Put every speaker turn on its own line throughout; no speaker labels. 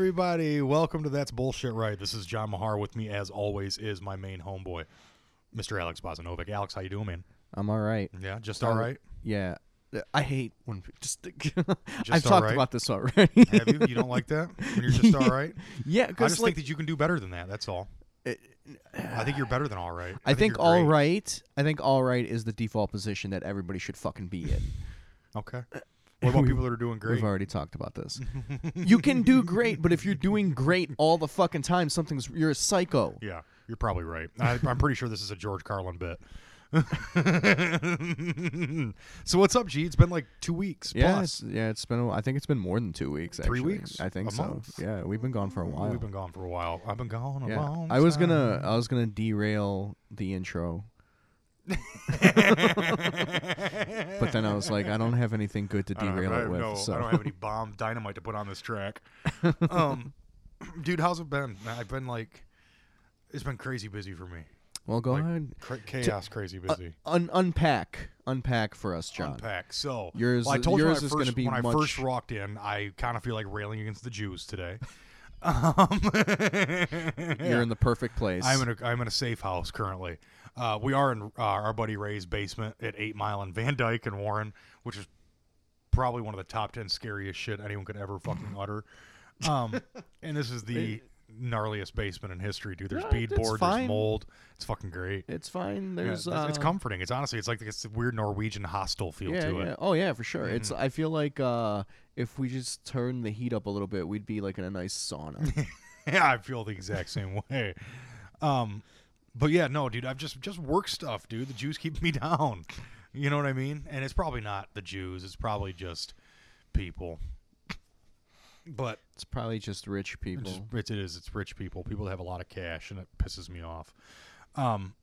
everybody. Welcome to That's Bullshit Right. This is John Mahar. With me, as always, is my main homeboy, Mr. Alex Bozanovic. Alex, how you doing, man?
I'm all right.
Yeah, just
Uh,
all right.
Yeah. Uh, I hate when just. I've
all
talked
right?
about this already.
Have you? You don't like that? When you're just all right?
yeah, because
I
because
just
like
think that you can do better than that. That's all. I think you're better than all right.
I think
you're
all
great.
right. I think all right is the default position that everybody should fucking be in.
Okay. What about
We've-
people that are doing great?
We've already talked about this. you can do great, but if you're doing great all the fucking time, something's you're a psycho.
Yeah, you're probably right. I, I'm pretty sure this is a George Carlin bit. so what's up, G? It's been like two weeks
Yeah,
plus.
it's, yeah. It's been. a- I think it's been more than two weeks.
Three
actually.
weeks?
I think
A
so.
month?
Yeah, we've been gone for a while.
We've been gone for a while. I've been gone a
yeah,
long
I was gonna. I was gonna derail the intro, but then I was like, I don't have anything good to
I don't have-
derail
I
it
have
with.
no-
so
I don't have any bomb dynamite to put on this track. um, dude, how's it been? I've been like, it's been crazy busy for me.
well, go ahead.
Cra- chaos, crazy
Uh,
busy.
un- unpack, unpack for us, John.
Unpack. So
Yours-
well, I told
yours
you
is
when I
gonna
first,
be
when I first walked in. I kind of feel like railing against the Jews today. Um,
You're in the perfect place.
I'm in a I'm in a safe house currently. Uh, we are in uh, our buddy Ray's basement at Eight Mile in Van Dyke and Warren, which is probably one of the top ten scariest shit anyone could ever fucking utter. Um, and this is the gnarliest basement in history, dude. There's
Yeah,
beadboard, there's mold. It's fucking great.
it's fine.
Yeah,
There's.
it's, it's
uh,
comforting. It's honestly, it's like this weird Norwegian hostel feel
yeah,
to
yeah.
it. Mm-hmm.
Oh yeah, for sure. It's. I feel like uh, if we just turn the heat up a little bit, we'd be like in a nice sauna.
Yeah, I feel the exact same way. Um, but yeah, no, dude, I've just just work stuff, dude. The Jews keep me down. You know what I mean? And it's probably not the Jews. It's probably just people. But
it's probably just rich people.
just, it's, it is. It's rich people. People that have a lot of cash, and it pisses me off. Um,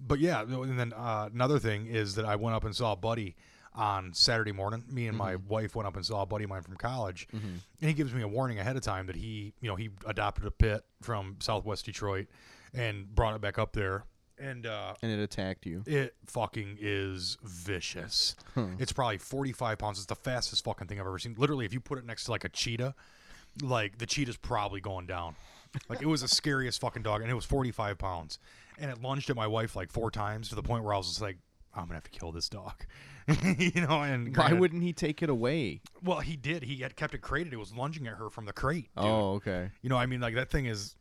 but yeah, and then uh, another thing is that I went up and saw a buddy on Saturday morning. Me and my wife went up and saw a buddy of mine from college,
Mm-hmm.
and he gives me a warning ahead of time that he, you know, he adopted a pit from Southwest Detroit and brought it back up there, and uh,
and it attacked you.
it fucking is vicious. It's probably 45 pounds. It's the fastest fucking thing I've ever seen. Literally, if you put it next to like a cheetah, like the cheetah's probably going down. Like it was the scariest fucking dog, and it was 45 pounds. And it lunged at my wife like four times to the point where I was just like, I'm gonna have to kill this dog. you know, and
Why
granted-
wouldn't he take it away?
well, he did. He had kept it crated. It was lunging at her from the crate. Dude.
Oh, okay.
You know, I mean, like that thing is.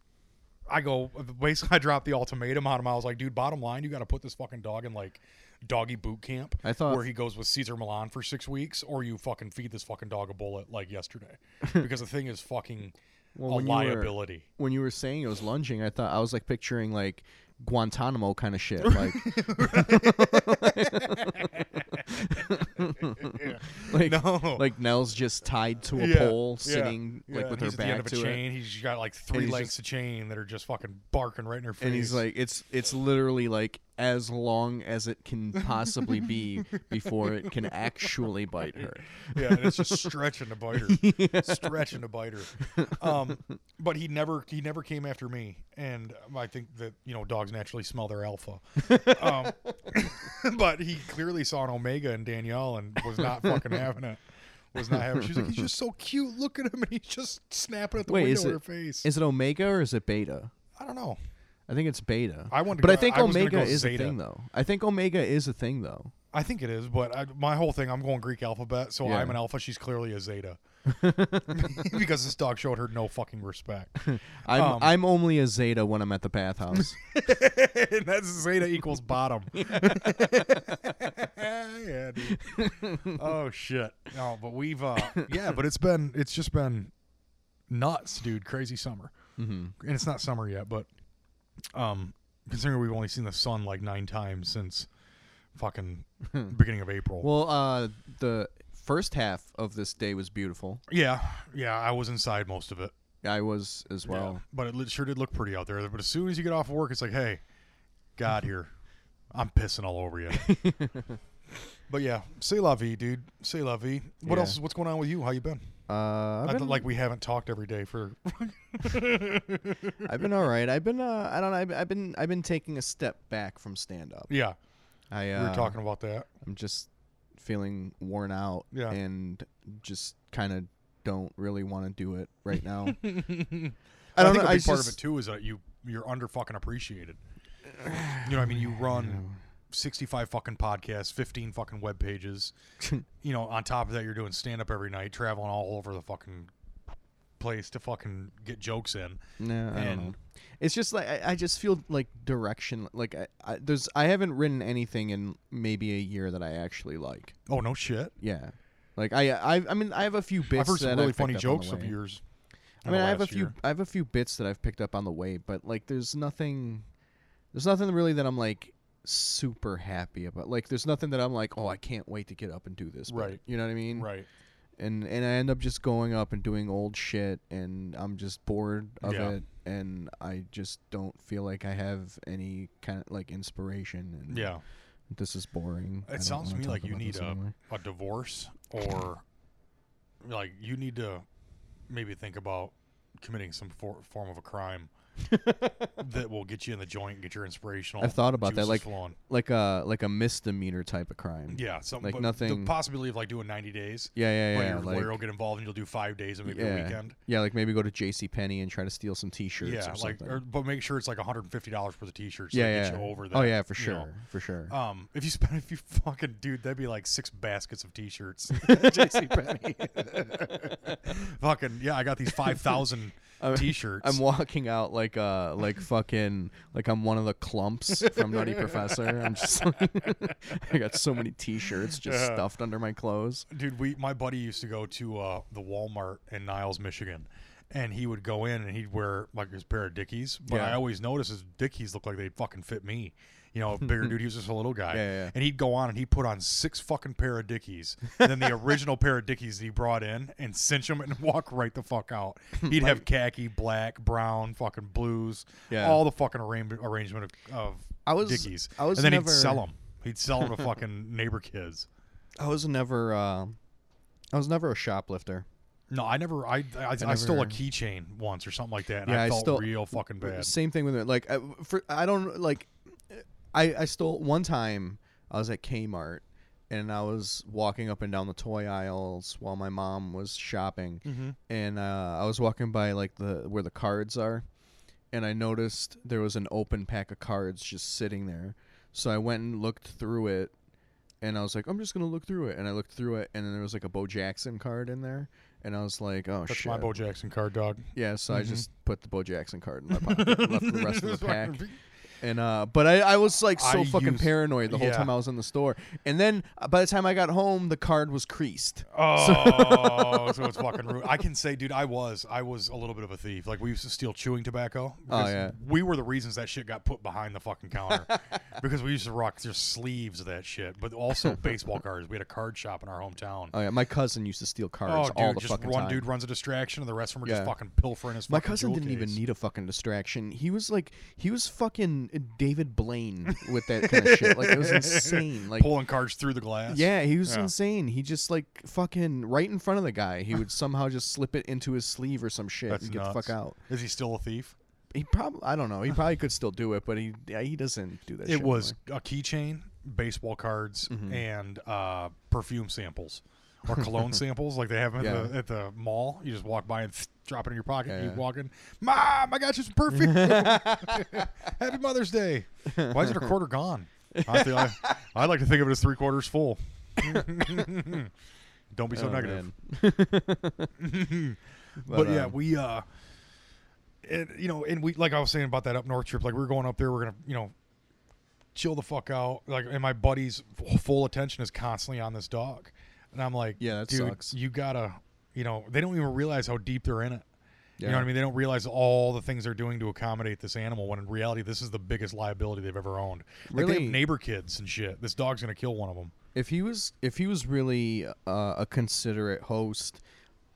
I go basically. I dropped the ultimatum on him. I was like, dude, bottom line, you got to put this fucking dog in like doggy boot camp.
I thought-
where he goes with Cesar Millan for six weeks, or you fucking feed this fucking dog a bullet like yesterday, because the thing is fucking
Well,
a
when you were-
liability.
When you were saying it was lunging, I thought I was like picturing like Guantanamo kind of shit. Like, like,
No.
like Nell's just tied to a
Yeah,
pole,
yeah,
sitting
yeah,
like with her
he's at the end
back
of a
to
chain.
it.
He's got like three
he's
lengths of chain that are just fucking barking right in her face.
And he's like, it's it's literally like as long as it can possibly be before it can actually bite her.
Yeah, and it's just stretching to bite her, stretching to bite her. Um, but he never he never came after me, and I think that you know dogs naturally smell their alpha. Um, but he clearly saw an omega in Danielle and was not fucking having it. Was not having. it. She was like, "He's just so cute. Look at him," and he's just snapping at the
Wait,
window
is
of
it-
her face.
Is it Omega or is it Beta?
I don't know.
I think it's Beta.
I want, to
but I think
I
Omega is
Zeta.
a thing though. I think Omega is a thing though.
I think it is, but I, my whole thing, I'm going Greek alphabet, so
Yeah.
I'm an alpha. She's clearly a zeta, because this dog showed her no fucking respect.
I'm
Um,
I'm only a Zeta when I'm at the bathhouse.
and that's zeta equals bottom. yeah, dude. Oh shit. No, but we've uh yeah, but it's been it's just been nuts, dude. Crazy summer.
hmm
And it's not summer yet, but um considering we've only seen the sun like nine times since fucking beginning of April.
Well, uh, the first half of this day was beautiful.
yeah, yeah, I was inside most of it.
I was as
Yeah,
well.
but it sure did look pretty out there. But as soon as you get off work, it's like, hey, God here, I'm pissing all over you. but yeah, say la vie, dude. Say la vie. What
Yeah.
else? What's going on with you? How you been?
Uh,
I
I've been,
like we haven't talked every day for.
I've been all right. I've been uh, I don't know. I've, I've been I've been taking a step back from stand up.
yeah,
I
we
uh,
were talking about that.
I'm just feeling worn out
Yeah.
and just kind of don't really want to do it right now.
I,
I don't
think
know.
a big
I
part of it too is that you you're under fucking appreciated. You know, what I mean, you run sixty five fucking podcasts, fifteen fucking web pages. you know, on top of that, you're doing stand up every night, traveling all over the fucking place to fucking get jokes in.
No, I don't know. It's just like I, I just feel like direction. Like I, I, there's I haven't written anything in maybe a year that I actually like.
Oh no shit!
Yeah, like I I I mean I have a few bits.
I've heard some
that
really
I've
funny
picked up on the
jokes of
way.
yours.
I
in
mean
the
I have a
last
few
year.
I have a few bits that I've picked up on the way, but like there's nothing there's nothing really that I'm like super happy about. Like there's nothing that I'm like, oh, I can't wait to get up and do this. bit."
Right.
You know what I mean?
Right.
and and I end up just going up and doing old shit, and I'm just bored of
Yeah.
it, and I just don't feel like I have any kind of like inspiration. And
Yeah.
this is boring.
It sounds to me like you need a,
anymore.
a divorce or like you need to maybe think about committing some for, form of a crime that will get you in the joint and get your inspirational.
I've thought about that, like-
flowing.
like a like a misdemeanor type of crime.
yeah, something
like nothing-
The possibility of like doing ninety days.
yeah, yeah,
where
yeah.
your
like,
lawyer will get involved and you'll do five days and maybe
yeah,
a weekend.
yeah, like maybe go to J.C. Penney and try to steal some T-shirts.
Yeah,
or
like,
something.
or, but make sure it's like one hundred and fifty dollars for the t-shirts. So
yeah, yeah.
you over that.
oh yeah, for
you
sure,
know.
for sure.
Um, if you spend, if you fucking dude, that'd be like six baskets of t-shirts. JC Penney. fucking yeah, I got these five thousand t-shirts.
I'm walking out like uh like fucking like I'm one of the Klumps from Nutty Professor. I'm just like, I got so many T-shirts just
Yeah.
stuffed under my clothes.
dude we my buddy used to go to uh, the walmart in niles michigan and he would go in and he'd wear like his pair of dickies but i always noticed his dickies look like they'd fucking fit me you know a bigger dude he was just a little guy
Yeah, yeah,
and he'd go on and he'd put on six fucking pair of dickies and then the original pair of dickies that he brought in and cinch them and walk right the fuck out he'd have khaki black brown fucking blues
Yeah.
all the fucking arra- arrangement of, of
I was
dickies
I was
and then
never
he'd sell them he'd sell them to fucking neighbor kids
I was never uh, I was never a shoplifter.
No, I never. I I, I, stole a keychain once or something like that, and
Yeah,
I
I
felt
stole-
real fucking bad.
Same thing with it. Like I, for I don't like I I stole one time I was at Kmart and I was walking up and down the toy aisles while my mom was shopping
Mm-hmm.
and uh, I was walking by like the where the cards are, and I noticed there was an open pack of cards just sitting there. So I went and looked through it, and I was like, I'm just gonna look through it. And I looked through it, and then there was like a Bo Jackson card in there, and I was like, oh shit.
That's
shit.
my Bo Jackson card, dog.
yeah, so I
Mhm.
just put the Bo Jackson card in my pocket, left the rest of the pack. And uh, but I, I was like so
I
fucking
used-
paranoid the whole
yeah.
time I was in the store. And then uh, by the time I got home, the card was creased.
Oh, so it's fucking rude. I can say, dude, I was, I was a little bit of a thief. Like we used to steal chewing tobacco.
Oh, yeah.
We were the reasons that shit got put behind the fucking counter because we used to rock just sleeves of that shit, but also baseball cards. We had a card shop in our hometown.
Oh yeah, my cousin used to steal cards
Oh, dude, just one
time.
dude runs a distraction, and the rest of them are
Yeah.
just fucking pilfering his.
My cousin didn't even need a fucking distraction. He was like, he was fucking David Blaine with that kind of shit. Like it was insane. Like,
pulling cards through the glass.
yeah, he was
Yeah.
insane. He just like fucking right in front of the guy. He would somehow just slip it into his sleeve or some shit
That's
and get the fuck out.
Is he still a thief?
He probably, I don't know. He probably could still do it, but he, yeah, he doesn't do that.
It was
anymore.
a keychain, baseball cards,
Mhm.
and uh, perfume samples or cologne samples, like they have at,
Yeah.
the, at the mall. You just walk by and drop it in your pocket.
Yeah,
you
yeah.
walk in, Mom, I got you some perfume. Happy Mother's Day. Why is it a quarter gone? I, feel, I, I like to think of it as three quarters full. Don't be so
Oh,
negative. but, yeah,
um,
we uh, and you know, and we like I was saying about that up north trip. Like we were going up there, we're gonna you know chill the fuck out. Like, and my buddy's full attention is constantly on this dog, and I'm like,
Yeah, that
dude,
sucks.
you gotta, you know, they don't even realize how deep they're in it. You know what I mean? They don't realize all the things they're doing to accommodate this animal. When in reality, this is the biggest liability they've ever owned. Like they have neighbor kids and shit. This dog's gonna kill one of them.
if he was if he was really uh, a considerate host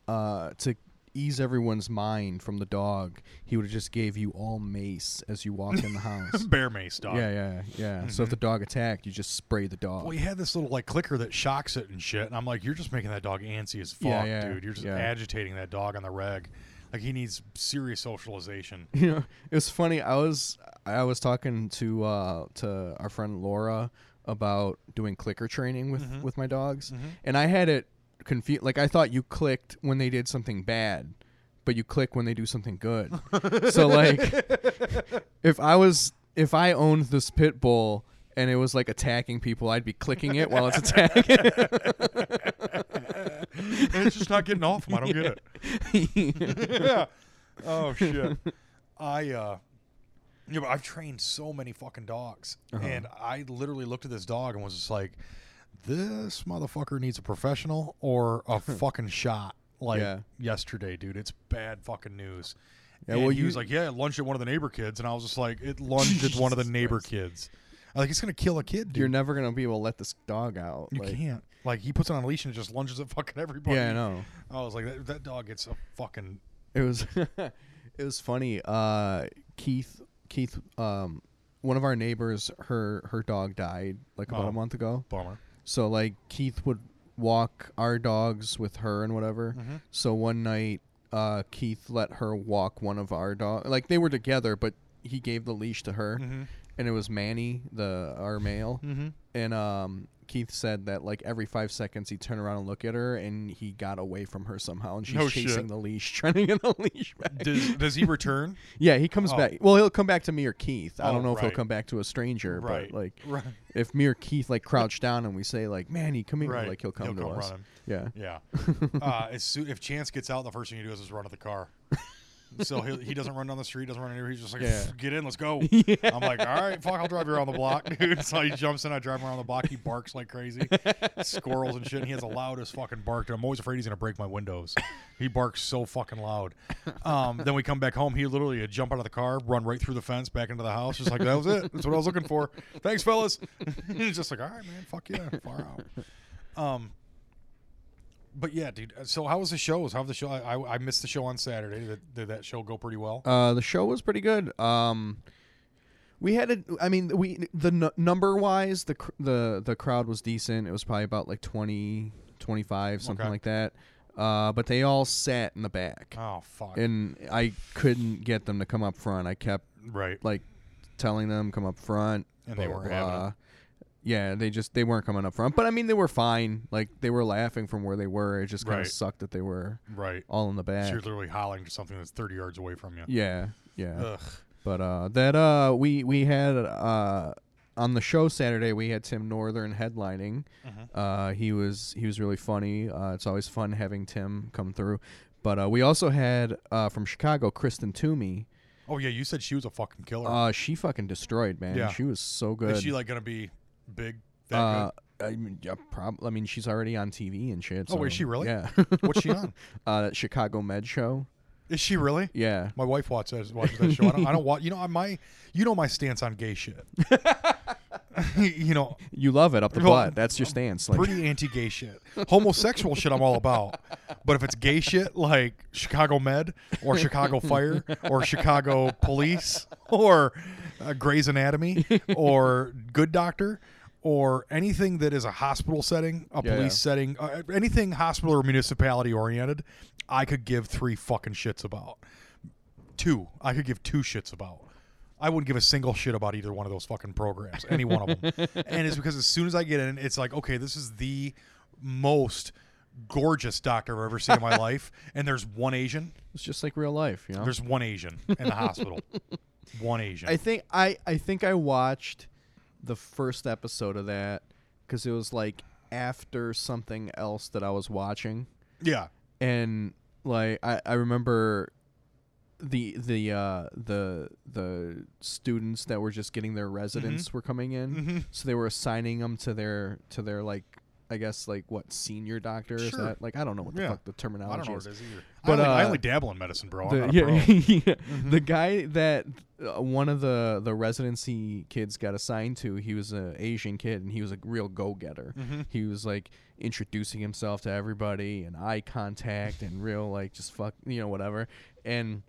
uh, to ease everyone's mind from the dog he would have just gave you all mace as you walk in the house
Bear mace dog.
yeah yeah yeah so if the dog attacked you just spray the dog
Well, he had this little like clicker that shocks it and shit, and I'm like, you're just making that dog antsy as fuck,
Yeah, yeah,
dude. You're just
yeah.
agitating that dog on the reg. Like he needs serious socialization.
you know it was funny i was i was talking to uh to our friend laura about doing clicker training with
Mhm.
with my dogs
Mhm.
and i had it confused. Like I thought you clicked when they did something bad, but you click when they do something good. so like, if I was if I owned this pit bull and it was like attacking people, I'd be clicking it while it's attacking.
and it's just not getting off him. I don't get it. yeah. Oh shit. I uh yeah, but I've trained so many fucking dogs.
Uh-huh.
And I literally looked at this dog and was just like, This motherfucker needs a professional or a fucking shot. Like
Yeah.
yesterday, dude. It's bad fucking news.
Yeah,
and
well,
he
you-
was like, "Yeah, it lunged at one of the neighbor kids," and I was just like, "It lunged at one of the neighbor
Christ.
kids." I'm like, it's gonna kill a kid, dude.
You're never gonna be able to let this dog out.
you
like,
can't. Like, he puts it on a leash and it just lunges at fucking everybody.
Yeah, I know.
I was like, that, that dog gets a fucking
It was it was funny. Uh, Keith Keith um one of our neighbors her her dog died like about
Oh.
a month ago.
bummer.
So like Keith would walk our dogs with her and whatever.
Mm-hmm.
So one night uh Keith let her walk one of our dogs. like they were together but he gave the leash to her
Mm-hmm.
and it was Manny the our male
Mm-hmm.
and um Keith said that like every five seconds he'd turn around and look at her and he got away from her somehow and she's
No
chasing
shit.
the leash trying to get the leash back.
Does does he return?
Yeah, he comes
Oh.
back. Well, he'll come back to me or Keith. I
Oh,
don't know if he'll come back to a stranger,
right.
but like
right.
if me or Keith like crouch down and we say like, "Manny, come here,"
right.
like he'll come to us.
running.
Yeah.
Yeah. uh, as soon, if Chance gets out, the first thing he does is run to the car. So he, he doesn't run down the street, doesn't run anywhere. He's just like,
Yeah.
get in, let's go.
yeah.
I'm like, all right, fuck, I'll drive you around the block, dude. So he jumps in, I drive him around the block. He barks like crazy, squirrels and shit. And he has the loudest fucking bark. And I'm always afraid he's gonna break my windows. He barks so fucking loud. Um, then we come back home. He literally would jump out of the car, run right through the fence, back into the house, just like that was it. That's what I was looking for. Thanks, fellas. he's just like, all right, man, fuck yeah, far out. Um, but yeah, dude. So how was the shows? How the show? I, I, I missed the show on Saturday. Did, did that show go pretty well?
Uh, the show was pretty good. Um, we had a, I mean, we the n- number wise, the cr- the the crowd was decent. It was probably about like 20, 25, something
Okay.
like that. Uh, but they all sat in the back,
Oh fuck.
and I couldn't get them to come up front. I kept
right.
like telling them come up front,
And they
blah,
weren't
blah,
having
blah. Yeah, they just they weren't coming up front, but I mean they were fine. Like they were laughing from where they were. It just kind of
Right.
sucked that they were
Right.
all in the
So
back.
you're literally hollering to something that's 30 yards away from you.
Yeah, yeah.
Ugh.
But uh, that uh, we we had uh on the show Saturday we had Tim Northern headlining.
Mhm.
Uh, he was he was really funny. Uh, it's always fun having Tim come through. But uh, we also had uh, from Chicago Kristen Toomey.
Oh yeah, you said she was a fucking killer.
Uh, she fucking destroyed, man.
Yeah.
She was so good.
Is she like gonna be big? That
uh, I mean, yeah, prob- I mean, she's already on TV and shit.
Oh,
so,
is she really?
Yeah.
What's she on?
uh, that Chicago Med Show.
Is she really?
Yeah.
My wife watches watches that show. I don't, I don't watch. You know, my you know my stance on gay shit. you know,
You love it up the
Well,
butt. That's your stance. Like,
pretty anti-gay shit. Homosexual shit, I'm all about. But if it's gay shit, like Chicago Med or Chicago Fire or Chicago Police or uh, Grey's Anatomy or Good Doctor or anything that is a hospital setting, a
Yeah,
police
yeah.
setting, uh, anything hospital or municipality oriented, I could give three fucking shits about. Two, I could give two shits about. I wouldn't give a single shit about either one of those fucking programs, any one of them. and it's because as soon as I get in, it's like, okay, this is the most gorgeous doctor I've ever seen in my life, and there's one Asian.
it's just like real life, you know.
There's one Asian in the hospital. One Asian.
I think I I think I watched the first episode of that because it was like after something else that I was watching,
yeah.
and like I I remember the the uh the the students that were just getting their residence were coming in.
Hmm
so they were assigning them to their to their like I guess like what senior doctor is that? Like I don't know what the
Yeah.
fuck the
I
terminology
don't know
is
what it is either.
But,
I, only, I
uh,
only dabble in medicine, bro.
The, yeah.
Mhm.
the guy that uh, one of the the residency kids got assigned to, he was an Asian kid and he was a real go getter.
Mhm.
He was like introducing himself to everybody and eye contact and real like just fuck you know whatever and.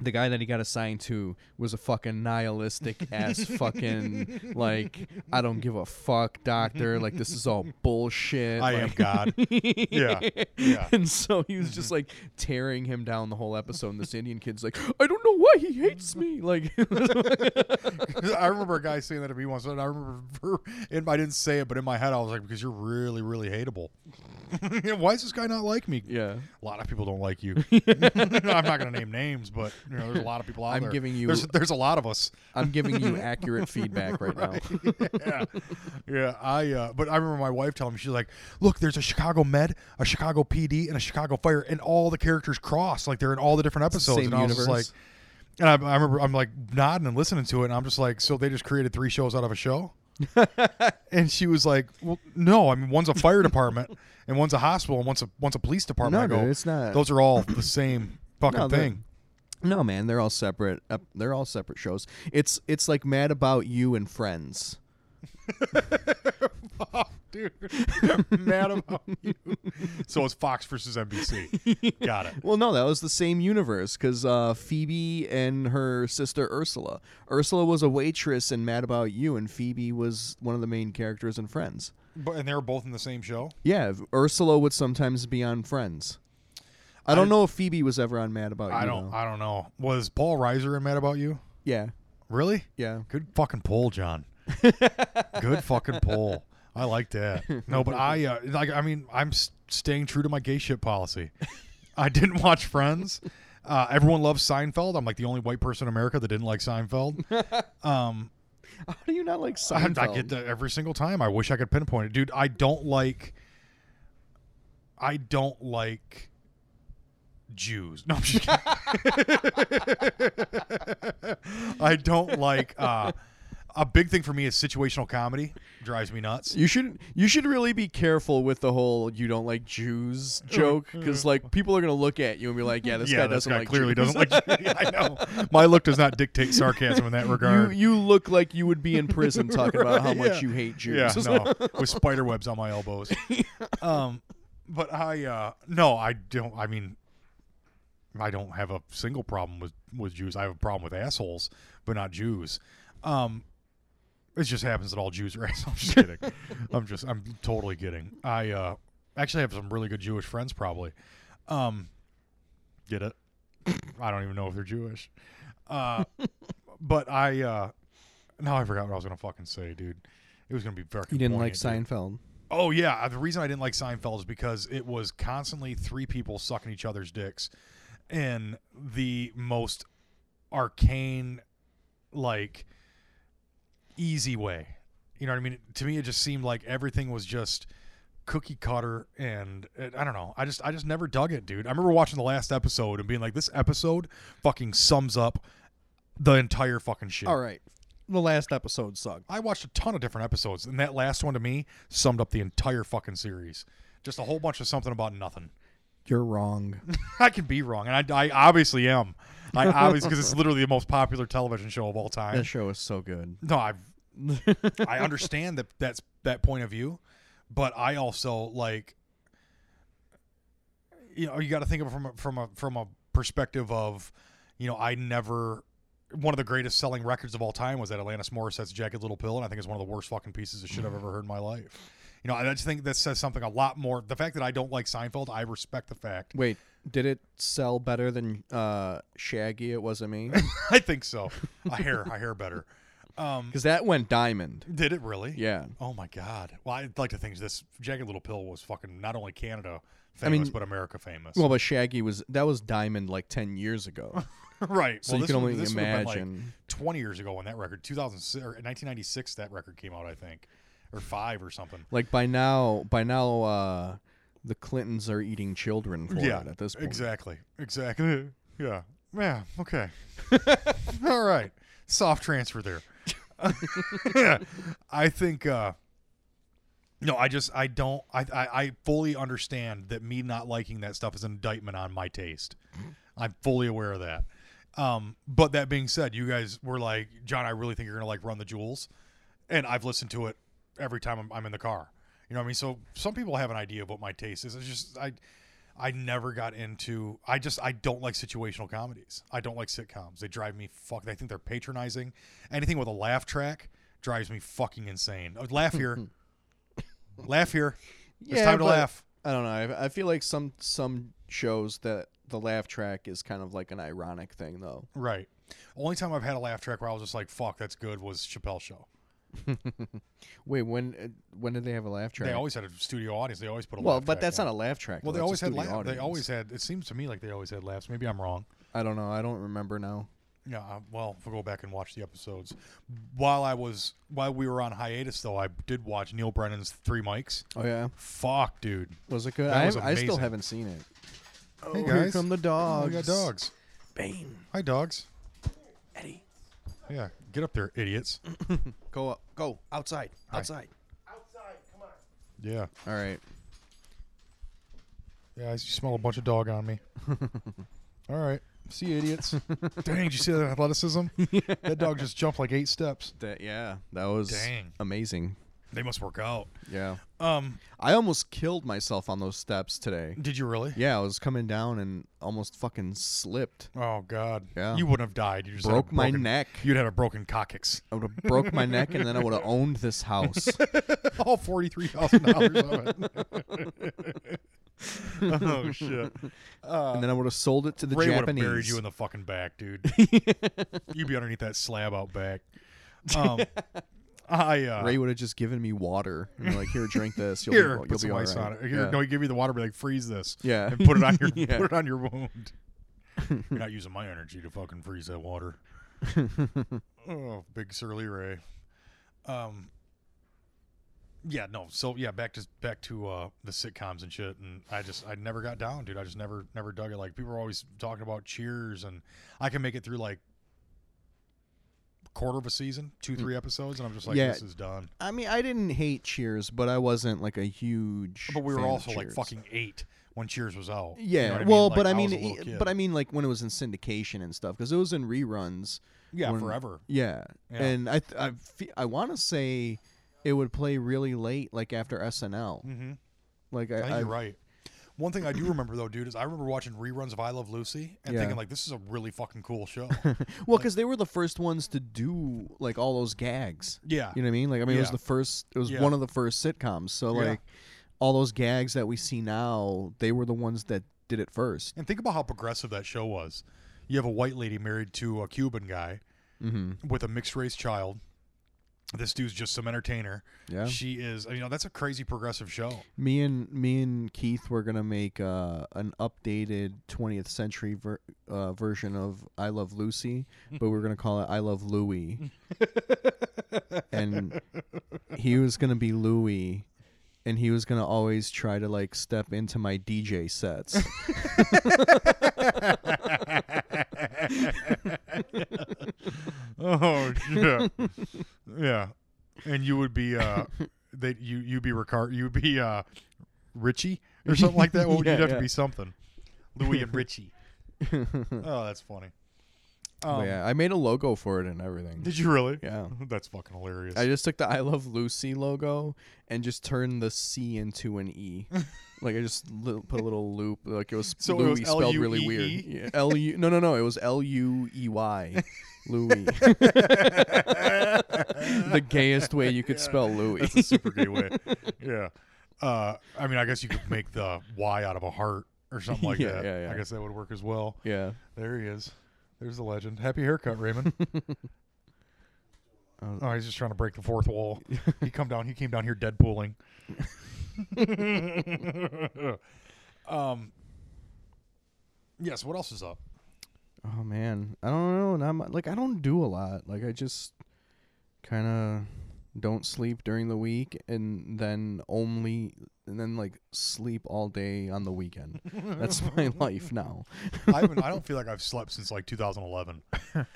The guy that he got assigned to was a fucking nihilistic ass fucking like I don't give a fuck doctor like this is all bullshit.
I
like,
am God. Yeah. Yeah.
and so he was just mm-hmm. like tearing him down the whole episode. And this Indian kid's like, I don't know why he hates me. Like,
I remember a guy saying that to me once, and I remember, and I didn't say it, but in my head I was like, because you're really, really hateable. why is this guy not like me?
yeah.
A lot of people don't like you. I'm not going to name names, but you know, there's a lot of people out
I'm
there.
giving you-
There's, there's a lot of us.
I'm giving you accurate feedback right, now.
yeah, yeah. I. Uh, but I remember my wife telling me she's like, "Look, there's a Chicago Med, a Chicago PD, and a Chicago Fire, and all the characters cross. Like they're in all the different episodes."
Same
and I was just like, and I, I remember I'm like nodding and listening to it, and I'm just like, so they just created three shows out of a show. and she was like, "Well, no. I mean, one's a fire department, and one's a hospital, and one's a one's a police department."
No,
I go,
dude, it's not.
Those are all the same fucking
No,
thing.
No, man, they're all separate. ep- They're all separate shows. It's it's like Mad About You and Friends.
Oh, dude, mad about you. So it's Fox versus NBC. Got it.
Well, no, that was the same universe because uh, Phoebe and her sister Ursula. Ursula was a waitress in Mad About You, and Phoebe was one of the main characters in Friends.
But and they were both in the same show.
Yeah, Ursula would sometimes be on Friends. I don't know if Phoebe was ever on Mad About You.
I don't.
though.
I don't know. Was Paul Reiser in Mad About You?
yeah,
Really?
yeah.
Good fucking poll, John. Good fucking poll. I like that. No, but I uh, like. I mean, I'm s- staying true to my gay shit policy. I didn't watch Friends. Uh, everyone loves Seinfeld. I'm like the only white person in America that didn't like Seinfeld. Um,
How do you not like
I,
Seinfeld?
I get that every single time. I wish I could pinpoint it, dude. I don't like. I don't like Jews. No, I'm just kidding. I don't like. Uh, a big thing for me is situational comedy. Drives me nuts.
You should you should really be careful with the whole "you don't like Jews" joke because like people are gonna look at you and be like, "Yeah, this
yeah,
guy doesn't
guy
like
clearly
Jews.
doesn't like. Jews. I know. My look does not dictate sarcasm in that regard.
you look like you would be in prison talking about how much
Yeah.
you hate Jews.
Yeah, no, with spider webs on my elbows. Um, but I uh, no, I don't. I mean, I don't have a single problem with with Jews. I have a problem with assholes, but not Jews. Um, it just happens that all Jews are assholes. I'm just kidding. I'm just. I'm totally kidding. I uh, actually have some really good Jewish friends. Probably. Um, get it? I don't even know if they're Jewish. Uh, but I uh, now I forgot what I was gonna fucking say, dude. It was gonna be very.
You didn't like
poignant, dude.
Seinfeld.
Oh yeah, the reason I didn't like Seinfeld is because it was constantly three people sucking each other's dicks in the most arcane, like easy way. You know what I mean? To me, it just seemed like everything was just cookie cutter, and uh, I don't know. I just I just never dug it, dude. I remember watching the last episode and being like, this episode fucking sums up the entire fucking shit.
All right, the last episode sucked.
I watched a ton of different episodes, and that last one to me summed up the entire fucking series. Just a whole bunch of something about nothing.
You're wrong.
I can be wrong, and I, I obviously am. I obviously because it's literally the most popular television show of all time.
that show is so good.
No, I I understand that that's that point of view, but I also like you know you got to think of it from a, from a from a perspective of you know I never one of the greatest selling records of all time was that Alanis Morissette's Jagged Little Pill, and I think it's one of the worst fucking pieces of shit I've ever heard in my life. You know, I just think this says something a lot more. The fact that I don't like Seinfeld, I respect the fact.
Wait, did it sell better than uh, Shaggy? It wasn't me
I think so. A hair, a hair better. Um,
because that went diamond.
did it really?
Yeah,
Oh my god. Well, I'd like to think this Jagged Little Pill was fucking not only Canada
I
famous,
mean-
but America famous.
well, but Shaggy was that was diamond like ten years ago.
right.
So
well,
you can only
this would have been, like,
imagine.
20 years ago when that record, 2006 or 1996, that record came out, I think, or five or something.
Like by now, by now, uh, the Clintons are eating children for
yeah.
it at this point.
Exactly. Exactly. Yeah. Yeah. Okay. All right. Soft transfer there. yeah. I think. uh no, I just I don't I, I I fully understand that me not liking that stuff is an indictment on my taste. I'm fully aware of that. Um, but that being said, you guys were like, John, I really think you're gonna like Run the Jewels, and I've listened to it every time I'm, I'm in the car. You know what I mean? So some people have an idea of what my taste is. It's just I I never got into I just I don't like situational comedies. I don't like sitcoms. They drive me fuck I think they're patronizing. Anything with a laugh track drives me fucking insane. Uh, Laugh here. laugh here. It's
Yeah,
time to laugh.
I don't know. I, I feel like some some shows that the laugh track is kind of like an ironic thing, though.
Right. Only time I've had a laugh track where I was just like, "Fuck, that's good," was Chappelle Show.
Wait, when uh, when did they have a laugh track?
They always had a studio audience. They always put a
well,
laugh
but
track
that's
in.
not a laugh track.
Well,
though.
they
That's
always
a
had
studio
laughs. They
audience.
always had. It seems to me like they always had laughs. Maybe I'm wrong.
I don't know. I don't remember now.
Yeah. uh, Well, we'll go back and watch the episodes. While I was while we were on hiatus, though, I did watch Neal Brennan's Three Mics.
Oh yeah,
Fuck, dude.
was it good?
That
I,
was
I still
amazing.
haven't seen it.
Hey,
Oh,
guys.
here come the dogs.
we got dogs.
Bane,
Hi, dogs.
Eddie,
Yeah, get up there, idiots.
go up, go outside,
Hi.
outside. Come on!
Yeah.
All right.
Yeah, I smell a bunch of dog on me. All right. See you, idiots. Dang, did you see that athleticism? That dog just jumped like eight steps.
That yeah, that was
Dang.
amazing.
They must work out.
Yeah,
Um,
I almost killed myself on those steps today.
did you really?
Yeah, I was coming down and almost fucking slipped.
Oh God.
Yeah.
You wouldn't have died. You just
Broke my neck.
You'd had a broken coccyx.
I would have broke my neck and then I would have owned this house.
All forty-three thousand dollars of it. oh shit. Uh,
and then I would have sold it to the
Ray
Japanese.
buried you in the fucking back, dude. You'd be underneath that slab out back. Um, I uh,
Ray would have just given me water and like, "Here, drink this. You'll
here,
be,
put
you'll
some
be all
ice
right."
on it. Here,
yeah.
no, he give you the water, be like, freeze this,
yeah.
and put it on your
Yeah.
put it on your wound. You're not using my energy to fucking freeze that water. oh, big surly Ray. Um. Yeah, no. So yeah, back to back to uh, the sitcoms and shit, and I just I never got down, dude. I just never never dug it. Like people are always talking about Cheers, and I can make it through like quarter of a season, two three episodes, and I'm just like,
Yeah.
this is done.
I mean, I didn't hate Cheers, but I wasn't like a huge.
But we were
fan of
also like
Cheers.
fucking eight when Cheers was out. You
Yeah,
know what I
well,
mean?
but I
Like,
mean,
was a
e-
little kid.
but I mean, like when it was in syndication and stuff, because it was in reruns.
yeah,
when-
forever.
Yeah,
Yeah.
and I th- I fe- I want to say it would play really late, like after SNL.
Mm-hmm.
Like
I
I,
think
I
you're right. One thing I do remember though, dude, is I remember watching reruns of I Love Lucy and
Yeah.
thinking like, this is a really fucking cool show.
well, because they were the first ones to do like all those gags.
yeah,
You know what I mean? Like I mean, it was the first. It was
Yeah.
one of the first sitcoms. So
Yeah.
like all those gags that we see now, they were the ones that did it first.
and think about how progressive that show was. You have a white lady married to a Cuban guy
Mm-hmm.
with a mixed race child. This dude's just some entertainer.
Yeah.
She is, you know, that's a crazy progressive show.
Me and me and Keith were gonna make uh, an updated 20th century ver- uh, version of I Love Lucy, but we are gonna call it I Love Louie. and he was gonna be Louie, and he was gonna always try to like step into my DJ sets.
oh shit. yeah. And you would be uh that you you'd be Ricard you would be uh Richie or something like that. What would
Yeah,
you'd have
yeah.
to be something? Louis and Richie. oh, that's funny. Um,
yeah, I made a logo for it and everything.
Did you really?
Yeah.
That's fucking hilarious.
I just took the I Love Lucy logo and just turned the C into an E. like I just li- put a little loop. Like it was
So it was
Louis spelled really weird.
L-U-E-E?
Yeah, L U. No, no, no. It was L U E Y. Louis. the gayest way you could spell Louis.
That's a super gay way. Yeah. Uh, I mean, I guess you could make the Y out of a heart or something like
Yeah,
that.
yeah, yeah.
I guess that would work as well.
yeah.
There he is. There's the legend. Happy haircut, Raymond. Oh, he's just trying to break the fourth wall. he come down. He came down here Deadpooling. um. Yes. What else is up?
Oh man, I don't know. Not like I don't do a lot. Like I just kind of don't sleep during the week and then only and then like sleep all day on the weekend. That's my life now.
I haven't, I don't feel like I've slept since like 2011.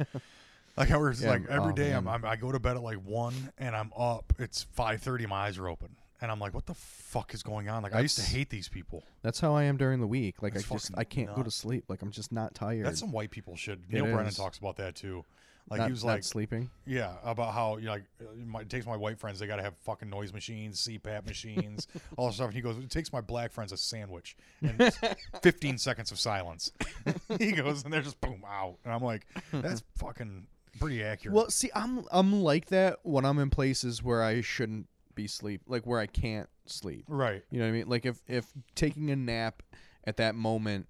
like I was
Yeah,
like every
oh,
day I'm. I'm I go to bed at like one and I'm up. It's 5:30. My eyes are open. And I'm like, what the fuck is going on? Like, I used to
That's-
hate these people.
That's how I am during the week. Like
That's
I just
fucking
I can't go to
nuts.
sleep. Like I'm just not tired.
That's some white people shit.
It
Neal Brennan
is.
talks about that too. Like
not,
he was
not
like,
sleeping.
yeah, about how you know, like uh, my, it takes my white friends. They got to have fucking noise machines, CPAP machines, all this stuff. And he goes, it takes my black friends a sandwich and 15 seconds of silence. he goes, and they're just boom out. And I'm like, that's fucking pretty accurate.
Well, see, I'm I'm like that when I'm in places where I shouldn't be sleep, like where I can't sleep.
right.
You know what I mean? Like if if taking a nap at that moment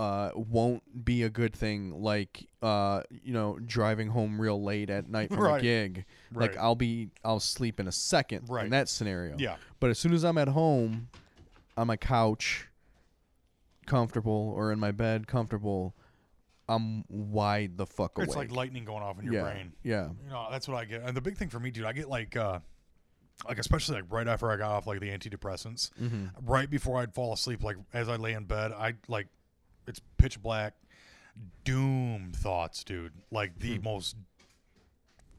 uh, won't be a good thing. Like, uh, you know, driving home real late at night from
Right.
a gig.
Right.
Like, I'll be, I'll sleep in a second
Right.
in that scenario.
yeah.
But as soon as I'm at home, on my couch, comfortable, or in my bed, comfortable, I'm wide the fuck away.
It's like lightning going off in your
yeah,
brain.
yeah,
You know, that's what I get. And the big thing for me, dude, I get like, uh, like especially like right after I got off like the antidepressants,
mm-hmm.
right before I'd fall asleep, like as I lay in bed, I like it's pitch black, doom thoughts, dude. Like the
Hmm.
most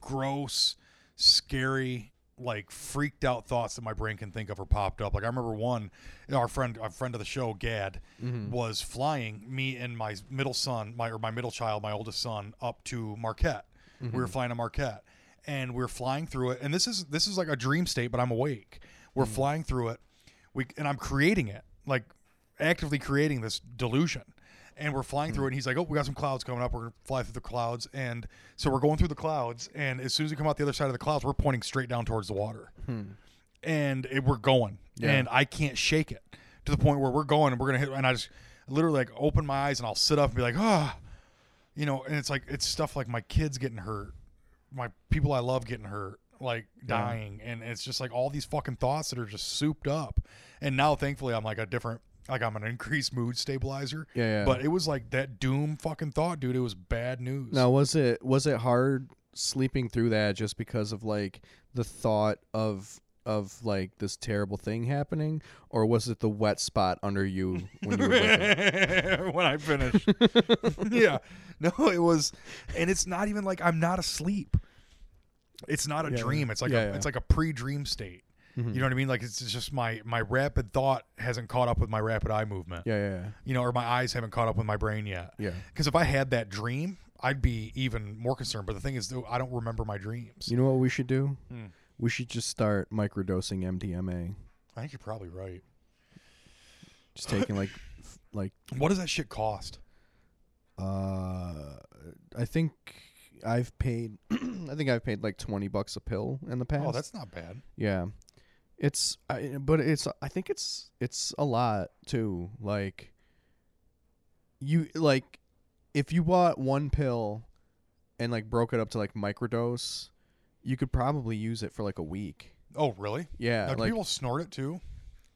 gross, scary, like freaked out thoughts that my brain can think of are popped up. Like I remember one, our friend, a friend of the show, Gad,
Mm-hmm.
was flying me and my middle son, my or my middle child, my oldest son, up to Marquette. We were flying to Marquette, and we are flying through it. And this is this is like a dream state, but I'm awake. We're mm. flying through it. We and I'm creating it, like actively creating this delusion. And we're flying through mm. it, and he's like, "Oh, we got some clouds coming up. We're gonna fly through the clouds." And so we're going through the clouds, and as soon as we come out the other side of the clouds, we're pointing straight down towards the water, hmm. and it, we're going,
Yeah.
and I can't shake it to the point where we're going, and we're gonna hit. And I just literally like open my eyes, and I'll sit up and be like, "Ah," you know. And it's like it's stuff like my kids getting hurt, my people I love getting hurt, like dying, and it's just like all these fucking thoughts that are just souped up. And now, thankfully, I'm like a different, like I'm an increased mood stabilizer.
yeah, yeah.
But it was like that doom fucking thought, dude. It was bad news.
Now, was it was it hard sleeping through that just because of like the thought of of like this terrible thing happening, or was it the wet spot under you when you were
when I finished. yeah. No, it was and it's not even like I'm not asleep. It's not a
Yeah.
dream. It's like
Yeah,
a
yeah.
it's like a pre-dream state.
Mhm.
You know what I mean? Like it's just my my rapid thought hasn't caught up with my rapid eye movement.
Yeah, yeah,
You know, or my eyes haven't caught up with my brain yet.
yeah.
Because if I had that dream, I'd be even more concerned. But the thing is, though, I don't remember my dreams.
You know what we should do?
Hmm.
We should just start microdosing MDMA.
I think you're probably right.
Just taking like f- like
What does that shit cost?
uh I think I've paid I think I've paid like 20 bucks a pill in the past.
Oh, that's not bad.
Yeah. It's I, but it's I think it's it's a lot too. Like you like if you bought one pill and like broke it up to like microdose, you could probably use it for like a week.
Oh, really?
Yeah,
Now, do
like
people snort it too?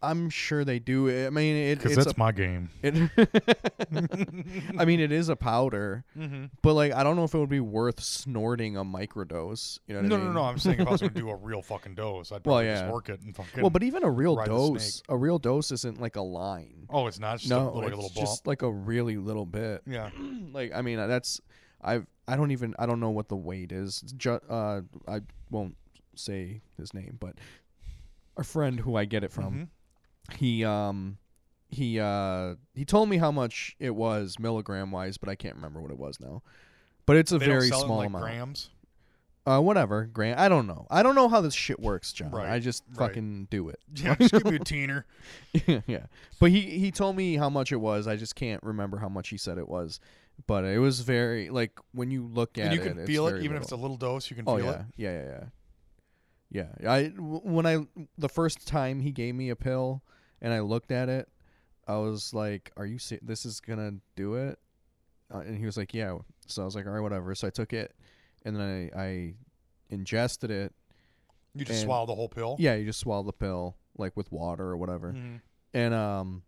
I'm sure they do. I mean, it,
Because
it's
that's my game.
it, I mean, it is a powder,
Mm-hmm.
but like I don't know if it would be worth snorting a microdose. You know what
No,
I
no,
mean?
no. I'm saying if I was going to do a real fucking dose, I'd
Well,
probably
yeah.
just work it and fucking.
Well, but even a real dose, a real dose isn't like a line.
oh, it's not. It's just
no,
a, like a
it's
little bump.
just like a really little bit.
yeah.
like I mean, that's I've I don't even I don't know what the weight is. Ju- uh, I won't say his name, but our friend who I get it from,
Mhm.
he um he uh he told me how much it was milligram wise, but I can't remember what it was now. But it's a
They
very small
like,
amount.
grams.
Uh, whatever, Grant. I don't know. I don't know how this shit works, John.
Right,
I just
right.
fucking do it.
Yeah, just give me a teener.
yeah. But he he told me how much it was. I just can't remember how much he said it was. But it was very like when you look at it.
and you
it,
can
it's
feel it, even if it's a
little.
little dose. You can
Oh
feel
yeah.
it.
yeah, yeah, yeah, yeah. I w- when I the first time he gave me a pill and I looked at it, I was like, "Are you se- this is gonna do it?" Uh, and he was like, "Yeah." So I was like, "All right, whatever." So I took it, and then I I ingested it.
You just
And-
swallow the whole pill.
Yeah, you just swallow the pill like with water or whatever.
Mhm.
and um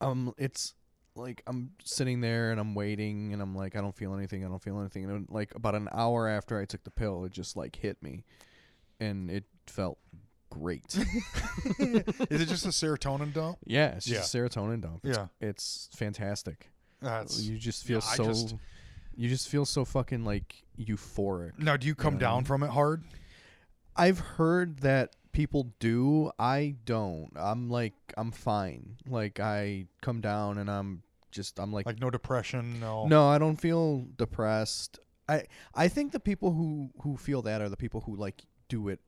um it's like I'm sitting there and I'm waiting and I'm like I don't feel anything I don't feel anything and then, like about an hour after I took the pill it just like hit me and it felt great
Is it just a serotonin dump?
yeah it's just a serotonin dump it's,
Yeah.
it's fantastic
That's.
you just feel
yeah, I
so
just-
you just feel so fucking like euphoric
Now, do you come
know what I
down
mean?
from it hard?
I've heard that people do. I don't. I'm like I'm fine. Like I come down and I'm just I'm like,
Like no depression, no.
no, I don't feel depressed. I I think the people who who feel that are the people who like do it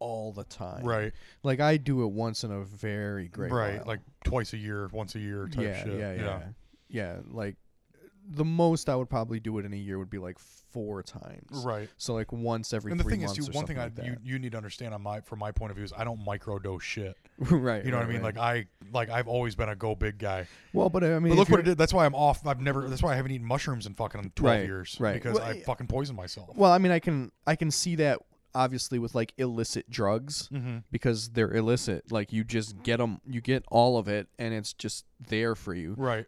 all the time.
Right.
Like I do it once in a very great
right.
while.
Like twice a year, once a year type
yeah,
shit.
yeah, yeah, yeah, Like the most I would probably do it in a year would be like four times.
Right.
So like once every
And the
three
thing is, too, one thing I
like
you, you need to understand on my from my point of view is I don't microdose shit.
right.
You know what I mean?
right.
Like I like I've always been a go big guy.
well, but I mean,
But look what it did. That's why I'm off. I've never. That's why I haven't eaten mushrooms in fucking twelve
Right,
years.
right.
Because
Well,
I
eh,
fucking poisoned myself.
Well, I mean, I can I can see that obviously with like illicit drugs
Mm-hmm.
because they're illicit. Like you just get them, you get all of it, and it's just there for you.
Right.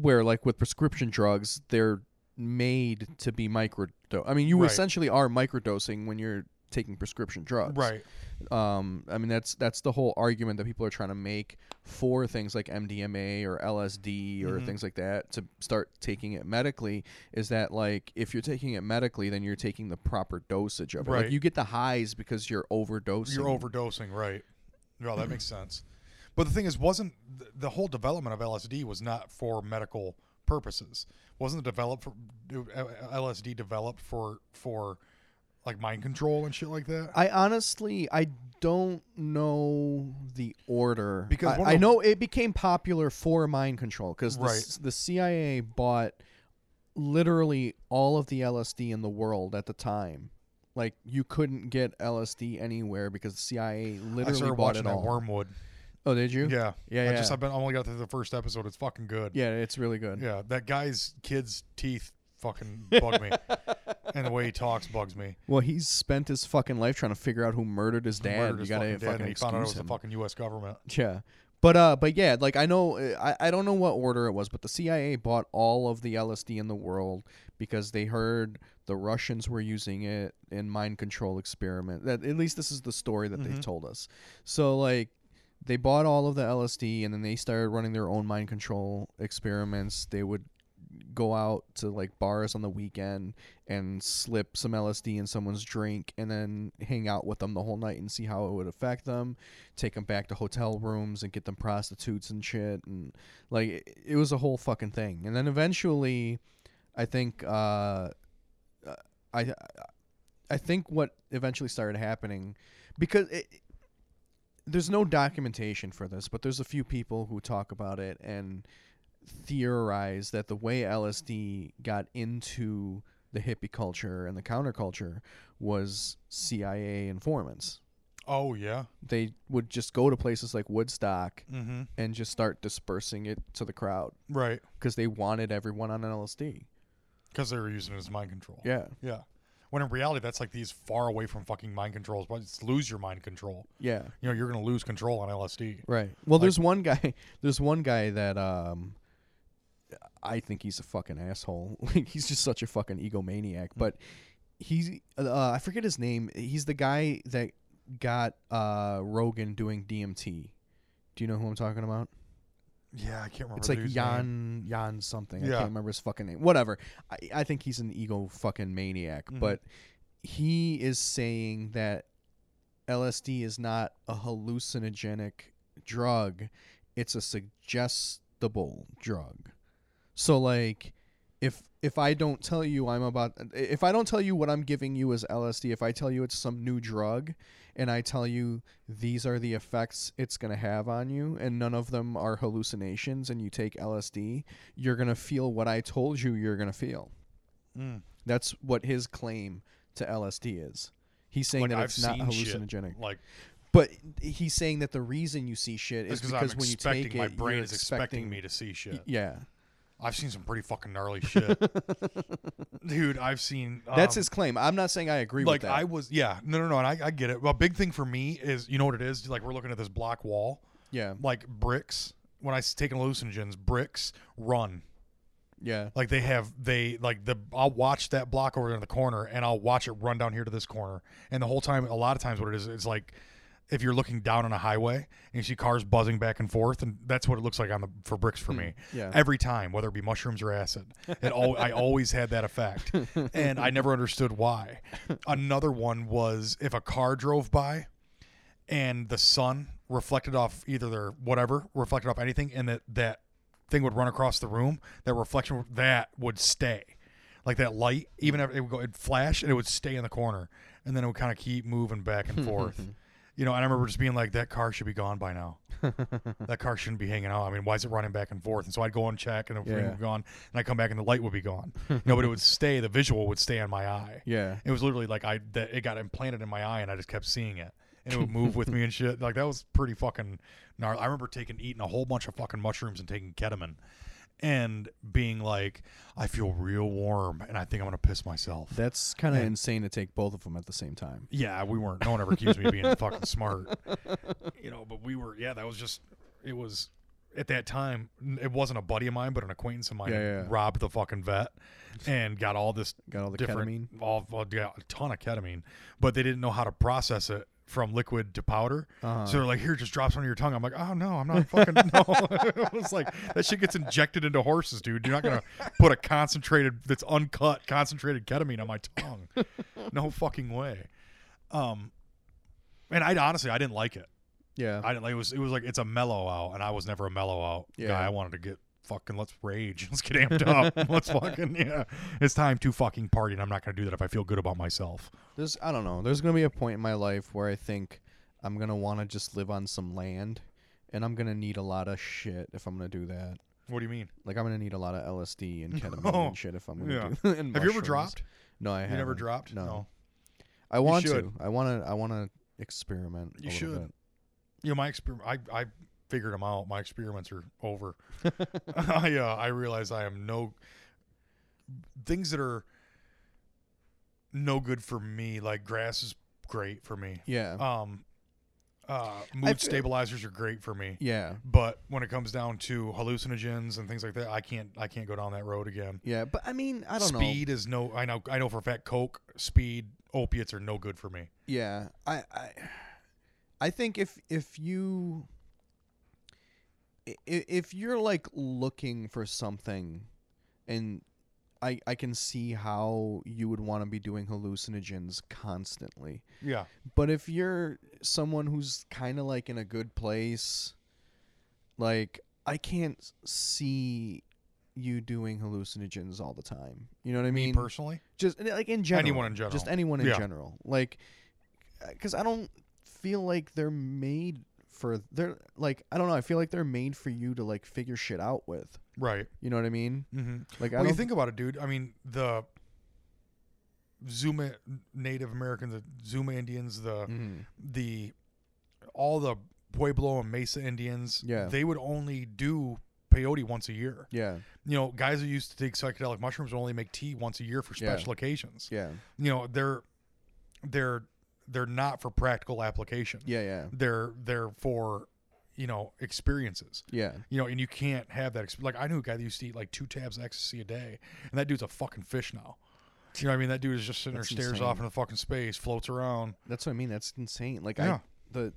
Where like with prescription drugs, they're made to be micro. I mean, you
Right.
essentially are microdosing when you're taking prescription drugs.
Right.
Um, I mean, that's that's the whole argument that people are trying to make for things like MDMA or LSD or
Mhm.
things like that to start taking it medically. Is that like if you're taking it medically, then you're taking the proper dosage of it.
Right.
Like you get the highs because you're overdosing.
You're overdosing. Right. Well, that makes sense. But the thing is, wasn't th- the whole development of LSD was not for medical purposes? Wasn't developed for uh, LSD developed for for like mind control and shit like that?
I honestly, I don't know the order
Because
I, I know it became popular for mind control because the,
Right.
the CIA bought literally all of the LSD in the world at the time. Like you couldn't get LSD anywhere because the CIA
I
literally
started
bought
watching
it
that
all.
Wormwood.
Oh, did you?
Yeah.
yeah,
I
yeah.
just I've been I only got through the first episode. It's fucking good.
yeah, it's really good.
Yeah, that guy's kid's teeth fucking bug me, and the way he talks bugs me.
Well, he's spent his fucking life trying to figure out who murdered his dad.
murdered
you
his
gotta
fucking dad,
fucking
and he found out it was
excuse
the fucking U.S. government.
Yeah. But uh but yeah, like I know I I don't know what order it was, but the CIA bought all of the LSD in the world because they heard the Russians were using it in mind control experiment. That at least this is the story that they've
Mhm.
told us. So like they bought all of the LSD and then they started running their own mind control experiments. They would go out to like bars on the weekend and slip some LSD in someone's drink and then hang out with them the whole night and see how it would affect them take them back to hotel rooms and get them prostitutes and shit and like it, it was a whole fucking thing. And then eventually i think uh i i think what eventually started happening because it, there's no documentation for this but there's a few people who talk about it and theorize that the way lsd got into the hippie culture and the counterculture was cia informants
Oh yeah.
they would just go to places like Woodstock
Mm-hmm.
and just start dispersing it to the crowd
Right.
because they wanted everyone on LSD.
Because they were using it as mind control.
Yeah,
Yeah. When in reality, that's like these far away from fucking mind controls. But it's lose your mind control.
yeah,
You know, you're gonna lose control on LSD.
right. Well,
Like-
there's one guy. There's one guy that um, I think he's a fucking asshole. Like he's just such a fucking egomaniac. But he's uh, I forget his name. He's the guy that got uh Rogan doing DMT. Do you know who I'm talking about?
Yeah, I can't remember.
It's like
dude's name.
Jan Jan something. I can't remember his fucking name. Whatever. I, I think he's an ego fucking maniac.
Mhm.
But he is saying that LSD is not a hallucinogenic drug. It's a suggestible drug. So like if if I don't tell you I'm about if I don't tell you what I'm giving you is LSD, if I tell you it's some new drug and I tell you these are the effects it's going to have on you and none of them are hallucinations and you take LSD, you're going to feel what I told you you're going to feel.
Mm.
That's what his claim to LSD is. He's saying
Like,
that
I've
it's not
seen shit.
hallucinogenic.
Like
But he's saying that the reason you see shit is
because I'm
when you take it,
my brain is expecting
expecting
me to see shit.
Yeah.
I've seen some pretty fucking gnarly shit, dude. I've seen.
That's
um,
his claim. I'm not saying I agree
like
with that.
I was, yeah, no, no, no, and I, I get it. Well, big thing for me is, you know what it is? Like we're looking at this block wall,
yeah.
like bricks. When I take hallucinogens, bricks run.
Yeah.
Like they have, they like the. I'll watch that block over in the corner, and I'll watch it run down here to this corner, and the whole time, a lot of times, what it is, it's like. If you're looking down on a highway and you see cars buzzing back and forth, and that's what it looks like on the for bricks for hmm, me.
Yeah.
Every time, whether it be mushrooms or acid, it all I always had that effect, and I never understood why. Another one was if a car drove by, and the sun reflected off either their whatever reflected off anything, and that that thing would run across the room. That reflection that would stay, like that light. Even if it would go, it'd flash, and it would stay in the corner, and then it would kind of keep moving back and forth. You know, and I remember just being like, "That car should be gone by now." that car shouldn't be hanging out. I mean, why is it running back and forth? And so I'd go and check, and ring
Yeah.
would be gone, and I'd come back, and the light would be gone. you know, but it would stay. The visual would stay on my eye.
yeah.
It was literally like I that it got implanted in my eye, and I just kept seeing it, and it would move with me and shit. Like that was pretty fucking gnarly. I remember taking eating a whole bunch of fucking mushrooms and taking ketamine, and being like, I feel real warm, and I think I'm gonna piss myself.
That's kind of insane to take both of them at the same time.
Yeah, we weren't. No one ever accused me of being fucking smart. You know, but we were. Yeah, that was just. It was at that time. It wasn't a buddy of mine, but an acquaintance of mine.
Yeah,
had
yeah.
Robbed the fucking vet and got all this
Got all the
different,
ketamine.
all well, got a ton of ketamine, but they didn't know how to process it from liquid to powder.
Uh-huh.
So they're like, "Here, just drop some on your tongue." I'm like, "Oh no, I'm not fucking no." it was like that shit gets injected into horses, dude. You're not gonna put a concentrated that's uncut concentrated ketamine on my tongue. No fucking way. Um, and I honestly I didn't like it.
yeah.
I didn't like it was it was like it's a mellow out, and I was never a mellow out
Yeah.
guy. I wanted to get fucking let's rage, let's get amped up, let's fucking yeah. It's time to fucking party, and I'm not gonna do that if I feel good about myself.
There's I don't know. There's gonna be a point in my life where I think I'm gonna want to just live on some land, and I'm gonna need a lot of shit if I'm gonna do that.
What do you mean?
Like I'm gonna need a lot of LSD and ketamine
Oh,
and shit if I'm gonna
yeah.
do. and
Have you ever dropped?
No, I
You
haven't.
never dropped?
No. I want to. I want to. I want to experiment.
You should.
bit.
You know, my experiment. I I figured them out. My experiments are over. I uh, I realize I am no things that are no good for me. Like grass is great for me.
Yeah.
Um, uh, mood
I've-
stabilizers are great for me.
yeah.
But when it comes down to hallucinogens and things like that, I can't I can't go down that road again.
Yeah. But I mean, I don't know.
speed is no. I know I know for a fact. Coke, speed, opiates are no good for me.
Yeah, I, I, I think if if you, if you're like looking for something, and I I can see how you would want to be doing hallucinogens constantly,
Yeah.
but if you're someone who's kind of like in a good place, like I can't see you doing hallucinogens all the time. You know what I
Me
mean?
personally,
just eh, like in general
Anyone in general.
just anyone in
Yeah.
general like because i don't feel like they're made for they're like i don't know i feel like they're made for you to like figure shit out with
right?
you know what i mean
Mm-hmm.
like i
Well, you think about it, dude. I mean, the Zuma Native Americans, the Zuma Indians, the
Mhm.
the all the Pueblo and Mesa Indians,
Yeah.
they would only do peyote once a year.
yeah
You know, guys who used to take psychedelic mushrooms would only make tea once a year for
Yeah.
special occasions.
yeah
You know, they're they're they're not for practical application.
yeah yeah
They're they're for you know experiences.
yeah
You know, and you can't have that. Exp- like I knew a guy that used to eat like two tabs of ecstasy a day, and that dude's a fucking fish now. You know what I mean? That dude is just sitting
That's
there, stares
insane.
off into fucking space, floats around.
that's what i mean that's insane like
Yeah.
i the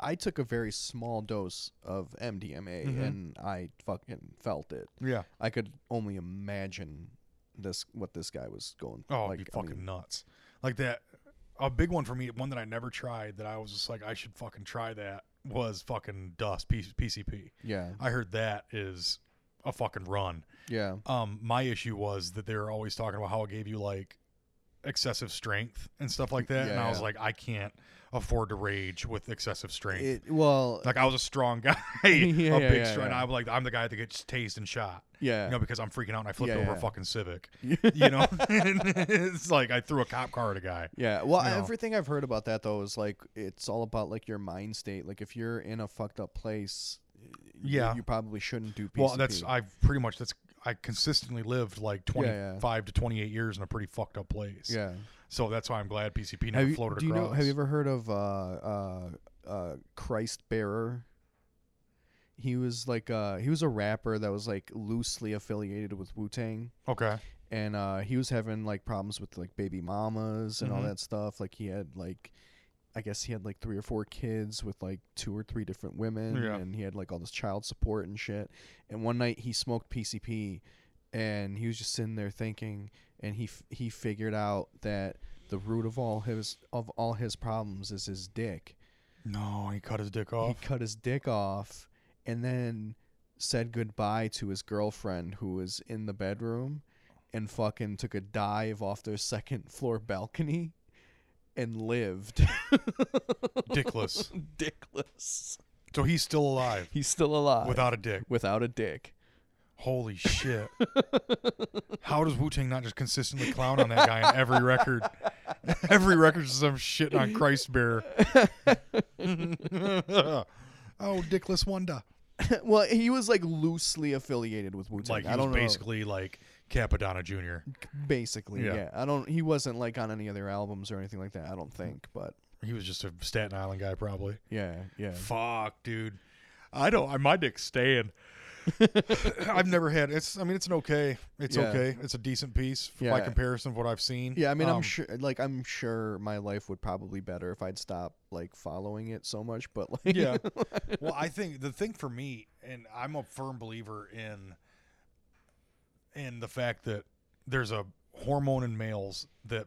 i took a very small dose of mdma
Mhm.
and i fucking felt it
Yeah.
i could only imagine this what this guy was going
Oh,
like
it'd
I
fucking
mean,
nuts. Like that. A big one for me, one that I never tried, that I was just like, I should fucking try that, was fucking dust P- PCP.
yeah
I heard that is a fucking run.
yeah
Um, my issue was that they were always talking about how it gave you like excessive strength and stuff like that, and
Yeah,
I was
yeah.
like, I can't afford to rage with excessive strength.
it well
like I was a strong guy,
Yeah,
a
yeah,
big
yeah,
strong.
yeah.
I'm like I'm the guy that gets tased and shot.
yeah
You know, because I'm freaking out and I flipped
Yeah,
over a fucking Civic. You know, it's like I threw a cop car at a guy.
Yeah, well,
you know.
everything I've heard about that though is like it's all about like your mind state. Like if you're in a fucked up place,
Yeah.
you probably shouldn't do PCP.
Well, that's I've pretty much that's I consistently lived like
Yeah,
25
yeah.
to 28 years in a pretty fucked up place.
yeah.
So that's why I'm glad PCP never
Have you,
floated
do you
across.
know? Have you ever heard of uh, uh, uh, Christ Bearer? He was like uh, he was a rapper that was like loosely affiliated with Wu Tang.
Okay.
and uh, he was having like problems with like baby mamas and all
Mhm.
that stuff. Like he had like, I guess he had like three or four kids with like two or three different women,
Yeah.
and he had like all this child support and shit. And one night he smoked PCP, and he was just sitting there thinking, and he f- he figured out that the root of all his of all his problems is his dick.
No, he cut his dick off.
He cut his dick off, and then said goodbye to his girlfriend who was in the bedroom and fucking took a dive off their second floor balcony and lived.
Dickless.
Dickless.
So he's still alive
He's still alive
without a dick.
without a dick.
Holy shit. How does Wu Tang not just consistently clown on that guy on every record? every record is some shit on Christ bearer. oh, Dickless Wonder.
well, he was like loosely affiliated with Wu Tang.
Like he
I
was
don't know.
basically like Cappadonna Jr.
Basically,
Yeah.
yeah. I don't. He wasn't like on any other albums or anything like that. I don't think. But
He was just a Staten Island guy, probably.
yeah, yeah.
Fuck, dude. I don't. I my dick's staying. I've never had. It's. I mean, it's an okay. It's
Yeah.
okay. It's a decent piece by
Yeah.
comparison of what I've seen.
Yeah, I mean,
Um,
I'm sure. Like, I'm sure my life would probably be better if I'd stop like following it so much. But like,
Yeah. well, I think the thing for me, and I'm a firm believer in, in the fact that there's a hormone in males that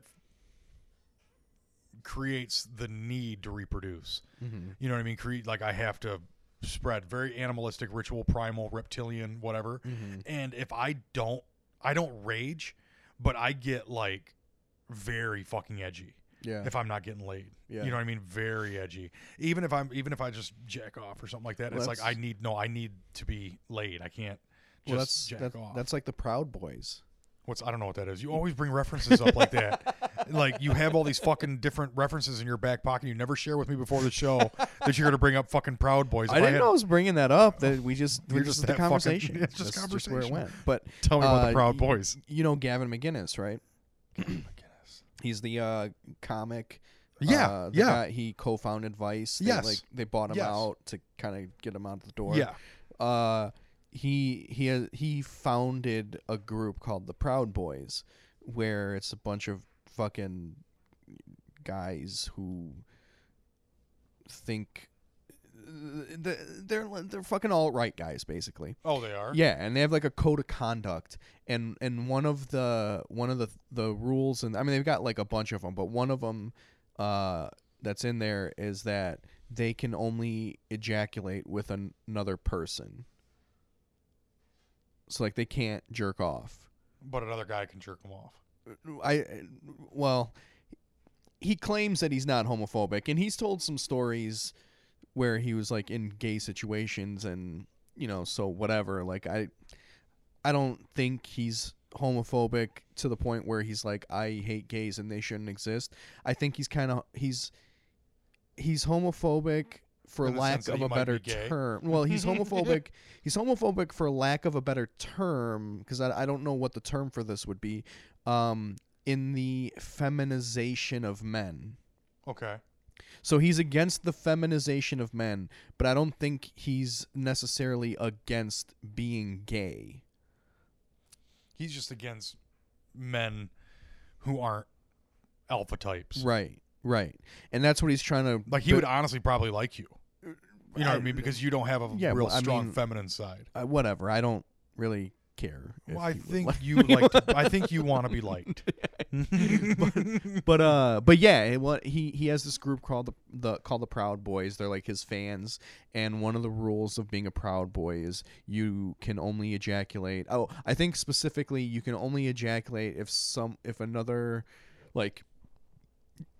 creates the need to reproduce.
Mhm.
You know what I mean? Create like I have to spread very animalistic, ritual, primal, reptilian, whatever.
Mhm.
And if I don't, I don't rage, but I get like very fucking edgy
yeah,
if I'm not getting laid.
Yeah.
You know what I mean? Very edgy. Even if I'm even if I just jack off or something like that,
Well,
it's like I need no, I need to be laid. I can't just
well, that's
jack
that,
off.
that's like the Proud Boys.
What's I don't know what that is. You always bring references up like that. like you have all these fucking different references in your back pocket. You never share with me before the show that you're gonna bring up fucking Proud Boys. If
I didn't
had-
know I was bringing that up. That we just we're
just
just the
that fucking-
conversation.
it's just
That's where it went. But
Tell me about the
uh,
Proud Boys.
You know Gavin McInnes, right? McInnes. He's the uh, comic.
Yeah,
uh,
yeah.
Guy, he co-founded Vice. They,
Yes.
like they bought him
Yes.
out to kind of get him out the door.
Yeah.
uh, he he has, he founded a group called the Proud Boys, where it's a bunch of fucking guys who think they're they're, they're fucking all right guys basically.
Oh, they are.
Yeah, and they have like a code of conduct, and and one of the one of the the rules, and I mean they've got like a bunch of them, but one of them uh, that's in there is that they can only ejaculate with an- another person. So like they can't jerk off.
But another guy can jerk them off.
I well, he claims that he's not homophobic, and he's told some stories where he was like in gay situations, and you know, so whatever. Like I, I don't think he's homophobic to the point where he's like, I hate gays and they shouldn't exist. I think he's kind of he's he's homophobic for lack of a better
be
term. Well, he's homophobic. he's homophobic for lack of a better term because I, I don't know what the term for this would be. Um, in the feminization of men.
Okay.
So he's against the feminization of men, but I don't think he's necessarily against being gay.
He's just against men who aren't alpha types.
Right, right. And that's what he's trying to
Like he
bu-
would honestly probably like you. You know what I
I-
mean? Because you don't have a
Yeah,
real
well, I
strong
mean-
feminine side.
uh, whatever. I don't really care. if
Well, I
he
think
like-
you like. To, I think you want to be liked.
but uh but yeah what he he has this group called the, the called the proud boys they're like his fans and one of the rules of being a proud boy is you can only ejaculate oh i think specifically you can only ejaculate if some if another like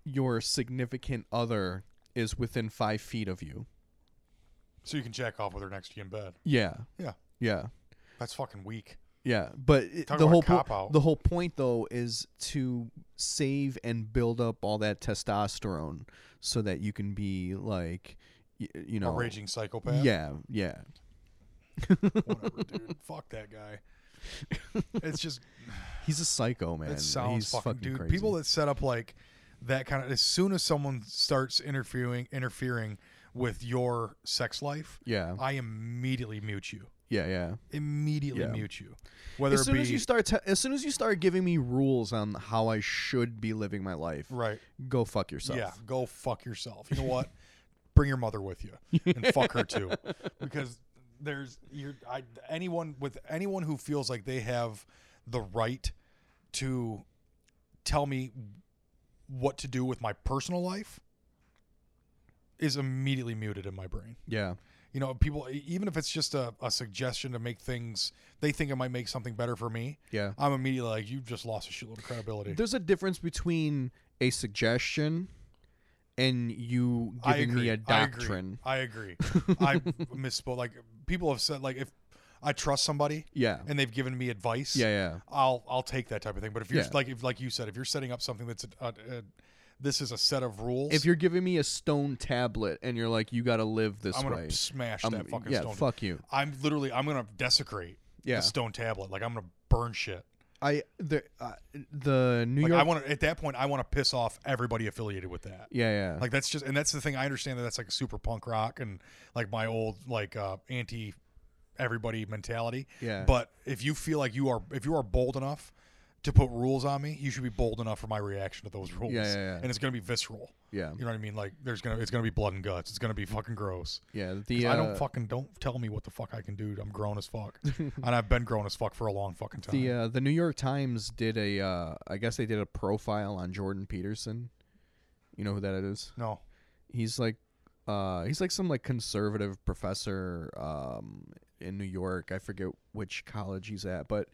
your significant other is within five feet of you
so you can jack off with her next to you in bed.
yeah
Yeah.
yeah
That's fucking weak.
yeah, but it- the whole po- the whole point though is to save and build up all that testosterone so that you can be like, y- you know,
a raging psychopath.
Yeah, yeah,
Whatever, dude. Fuck that guy. It's just
he's a psycho man.
it sounds
he's
fucking, dude.
crazy.
People that set up like that kind of as soon as someone starts interfering interfering with your sex life,
yeah,
I immediately mute you.
Yeah, yeah.
Immediately
Yeah.
mute you. Whether
As
it
soon
be
as you start, te- as soon as you start giving me rules on how I should be living my life,
right,
go fuck yourself.
yeah, go fuck yourself. You know what? Bring your mother with you and fuck her too, because there's you're I, anyone with anyone who feels like they have the right to tell me what to do with my personal life is immediately muted in my brain.
yeah,
You know, people even if it's just a, a suggestion to make things they think it might make something better for me,
yeah.
I'm immediately like, you just lost a shitload of credibility.
There's a difference between a suggestion and you giving me a
agree. I agree.
doctrine.
I agree. I misspoke. Like people have said, like if I trust somebody
Yeah.
and they've given me advice,
Yeah, yeah.
I'll I'll take that type of thing. But if you're
Yeah.
like if like you said, if you're setting up something that's a, a, a this is a set of rules,
If you're giving me a stone tablet and you're like, you got to live this
I'm gonna
way,
smash
um,
that fucking
yeah,
stone.
fuck you.
I'm literally I'm gonna desecrate
Yeah.
the stone tablet. Like I'm gonna burn shit.
I the uh, the New
Like
York.
I want to at that point I want to piss off everybody affiliated with that.
yeah, yeah.
Like that's just and that's the thing I understand that that's like super punk rock and like my old like uh anti everybody mentality.
Yeah.
But if you feel like you are if you are bold enough to put rules on me, you should be bold enough for my reaction to those rules.
Yeah, yeah, yeah.
And it's gonna be visceral.
yeah,
You know what I mean? Like there's gonna it's gonna be blood and guts. It's gonna be fucking gross.
Yeah. The
I
uh,
don't fucking don't tell me what the fuck I can do. I'm grown as fuck, and I've been grown as fuck for a long fucking time.
the uh, the New York Times did a uh, I guess they did a profile on Jordan Peterson. You know who that is?
no,
He's like uh, he's like some like conservative professor um, in New York. I forget which college he's at, but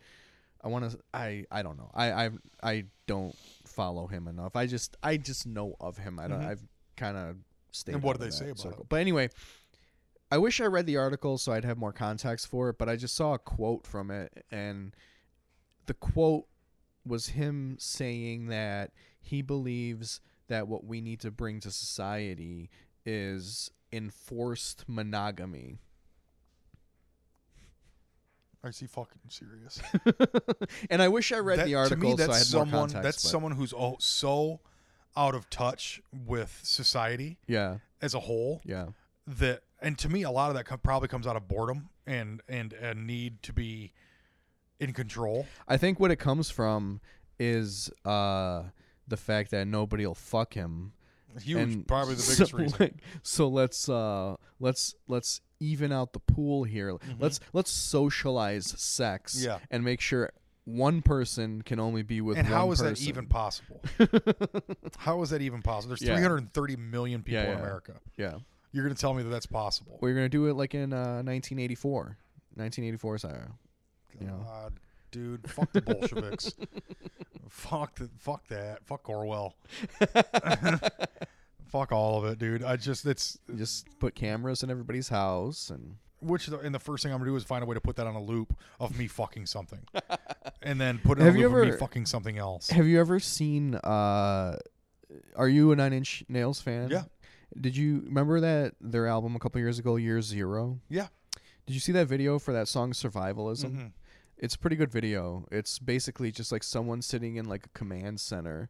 I want to. I I don't know. I I I don't follow him enough. I just I just know of him. I don't.
Mhm.
I've kind of stayed.
And what do they say about
circle.
him?
But anyway, I wish I read the article so I'd have more context for it. But I just saw a quote from it, and the quote was him saying that he believes that what we need to bring to society is enforced monogamy.
Is he fucking serious?
and I wish I read
That-
the article
to me,
so I
that's
had more
someone
context.
that's
but-
someone who's oh, so out of touch with society
yeah,
as a whole
yeah,
that and to me a lot of that co- probably comes out of boredom and and a need to be in control
I think what it comes from is uh, the fact that nobody will fuck him.
huge
and
probably the
so,
biggest reason
like, so let's uh, let's let's even out the pool here. Let's let's socialize sex.
Mm-hmm. Yeah.
and make sure one person can only be with
and how is that even possible how is that even possible there's
Yeah.
330 million people
Yeah,
in america
Yeah,
you're going to tell me that that's possible
we're gonna do it like in uh, 1984. 1984 style. you know.
God, dude fuck the bolsheviks fuck the, fuck that fuck orwell fuck all of it dude i just it's
Just put cameras in everybody's house and
Which the, and the first thing I'm gonna do is find a way to put that on a loop of me fucking something, and then put it
Have
on a
you
loop of me
ever-
fucking something else.
Have you ever seen? uh Are you a Nine Inch Nails fan?
Yeah.
Did you remember that their album a couple years ago, Year Zero?
Yeah.
Did you see that video for that song Survivalism?
Mhm.
It's a pretty good video. It's basically just like someone sitting in like a command center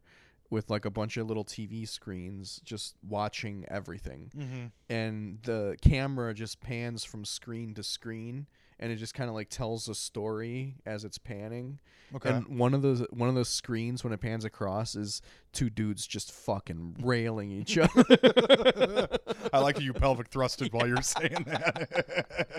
with like a bunch of little TV screens just watching everything.
Mhm.
And the camera just pans from screen to screen and it just kind of like tells a story as it's panning.
Okay.
And one of those one of those screens when it pans across is two dudes just fucking railing each other.
I like you pelvic thrusted while you're saying that.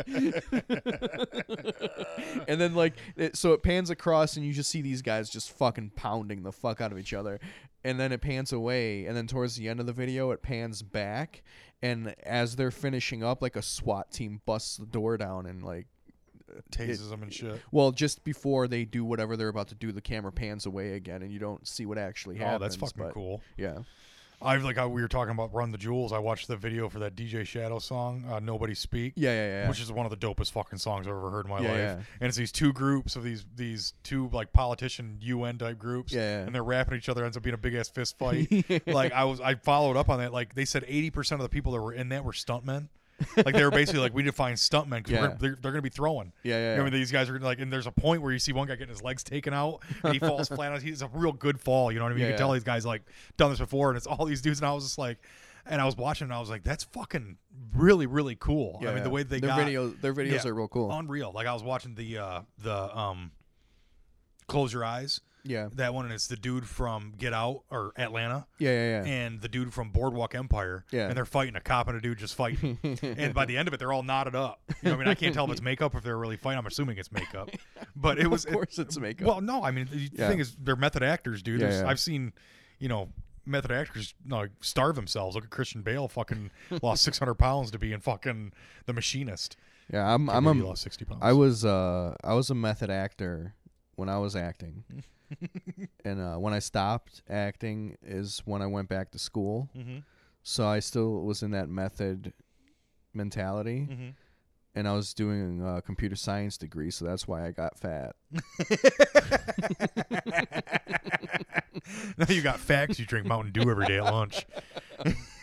and then like it, so it pans across and you just see these guys just fucking pounding the fuck out of each other and then it pans away and then towards the end of the video it pans back and as they're finishing up like a SWAT team busts the door down and like
Tases them and shit.
well just before they do whatever they're about to do the camera pans away again and you don't see what actually happens.
Oh, that's fucking
but
cool.
yeah
I like how we were talking about Run the Jewels. I watched the video for that DJ Shadow song, uh, Nobody Speak.
yeah yeah yeah
Which is one of the dopest fucking songs I've ever heard in my
Yeah,
life.
yeah.
And it's these two groups of these these two like politician UN type groups.
Yeah, yeah.
And they're rapping each other, ends up being a big ass fist fight. like I was I followed up on that. Like they said eighty percent of the people that were in that were stuntmen. Like they were basically like we define stuntmen because
Yeah.
they're, they're going to be throwing.
Yeah, yeah,
You know, I mean, these guys are like, and there's a point where you see one guy getting his legs taken out and he falls flat on. He's a real good fall. You know what I mean?
Yeah,
you can tell these guys like done this before, and it's all these dudes. And I was just like, and I was watching, and I was like, that's fucking really, really cool. I mean, the way they
their
got
videos their videos are real cool
unreal. Like I was watching the uh the um, close your eyes.
Yeah
That one, and it's the dude from Get Out or Atlanta,
yeah yeah yeah
and the dude from Boardwalk Empire.
Yeah.
and they're fighting a cop and a dude just fighting. and by the end of it, they're all knotted up. You know, I mean, I can't tell if it's makeup or if they're really fighting. I'm assuming it's makeup, but it was.
of course it's makeup
Well, no, I mean the
Yeah.
thing is, they're method actors, dude.
Yeah, yeah.
I've seen, you know, method actors like starve themselves. Look at Christian Bale, fucking lost 600 pounds to be in fucking The Machinist.
yeah i'm i'm a,
lost 60 pounds.
I was uh I was a method actor when I was acting. and uh, when I stopped acting is when I went back to school.
hmm
So I still was in that method mentality,
Mm-hmm.
and I was doing a computer science degree, so that's why I got fat.
now you got facts. You drink Mountain Dew every day at lunch.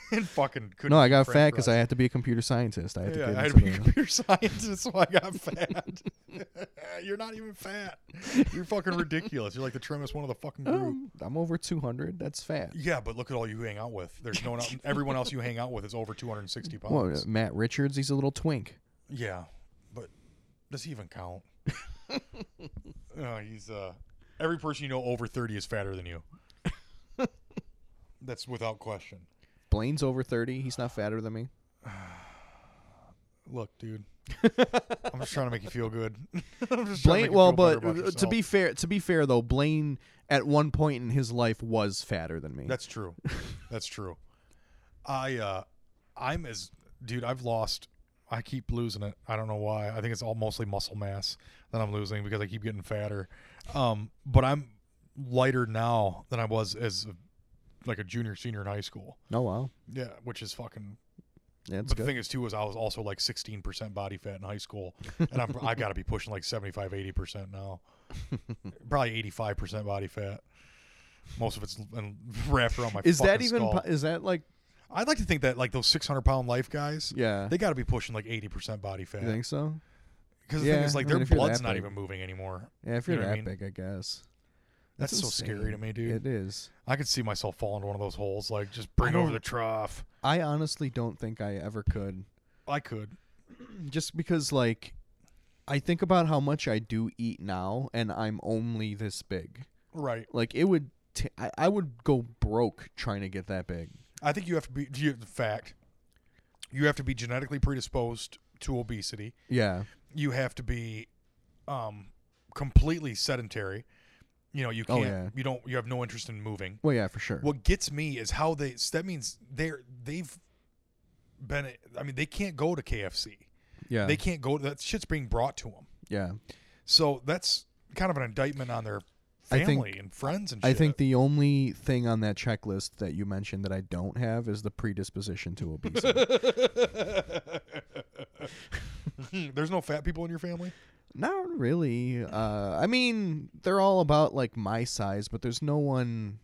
and fucking couldn't
No, I got fat because I had to be a computer scientist. I had to
yeah,
get
I had to be a computer scientist, so I got fat. You're not even fat. You're fucking ridiculous. You're like the trimmest one of the fucking group.
Um, I'm over 200. That's fat.
Yeah, but look at all you hang out with. There's no one- everyone else you hang out with is over 260 pounds.
Well, uh, Matt Richards, he's a little twink.
Yeah, but does he even count? uh, he's uh, every person you know over 30 is fatter than you. That's without question.
Blaine's over 30. He's not fatter than me.
Look, dude. I'm just trying to make you feel good. I'm just trying to make
Blaine,
you
well,
feel better
but
about
uh, to
yourself.
be fair, to be fair though, Blaine at one point in his life was fatter than me.
That's true. That's true. I uh I'm as dude, I've lost I keep losing it. I don't know why. I think it's all mostly muscle mass that I'm losing because I keep getting fatter. Um but I'm lighter now than I was as a, like a junior senior in high school.
oh wow,
Yeah, which is fucking
yeah,
but the thing is too is I was also like 16% body fat in high school and I'm I got to be pushing like 75 80% now. Probably 85% body fat. Most of it's and wrapped around my
is that even?
skull.
Is that like?
I'd like to think that like those 600 pound life guys,
Yeah,
they got to be pushing like 80% body fat.
you think so?
Because the thing is, like
I
their
mean,
blood's not
big.
even moving anymore.
Yeah, if
You
you're
know what I
that
mean?
big, I guess.
That's, so scary to me, dude.
It is.
I could see myself fall into one of those holes. Like just bring over the trough.
I honestly don't think I ever could,
I could.
just because like, I think about how much I do eat now, and I'm only this big.
Right.
Like it would, t- I, I would go broke trying to get that big.
I think you have to be. You, fact. You have to be genetically predisposed to obesity.
Yeah,
You have to be, um, completely sedentary. You know, you
Oh,
can't.
yeah.
You don't. You have no interest in moving.
well, yeah, for sure.
What gets me is how they. That means they're they've been. I mean, they can't go to KFC.
yeah,
They can't go. That shit's being brought to them.
yeah.
So that's kind of an indictment on their
I think-
family and friends and
I think the only thing on that checklist that you mentioned that I don't have is the predisposition to obesity.
There's no fat people in your family.
Not really. Uh, I mean, they're all about like my size, but there's no one.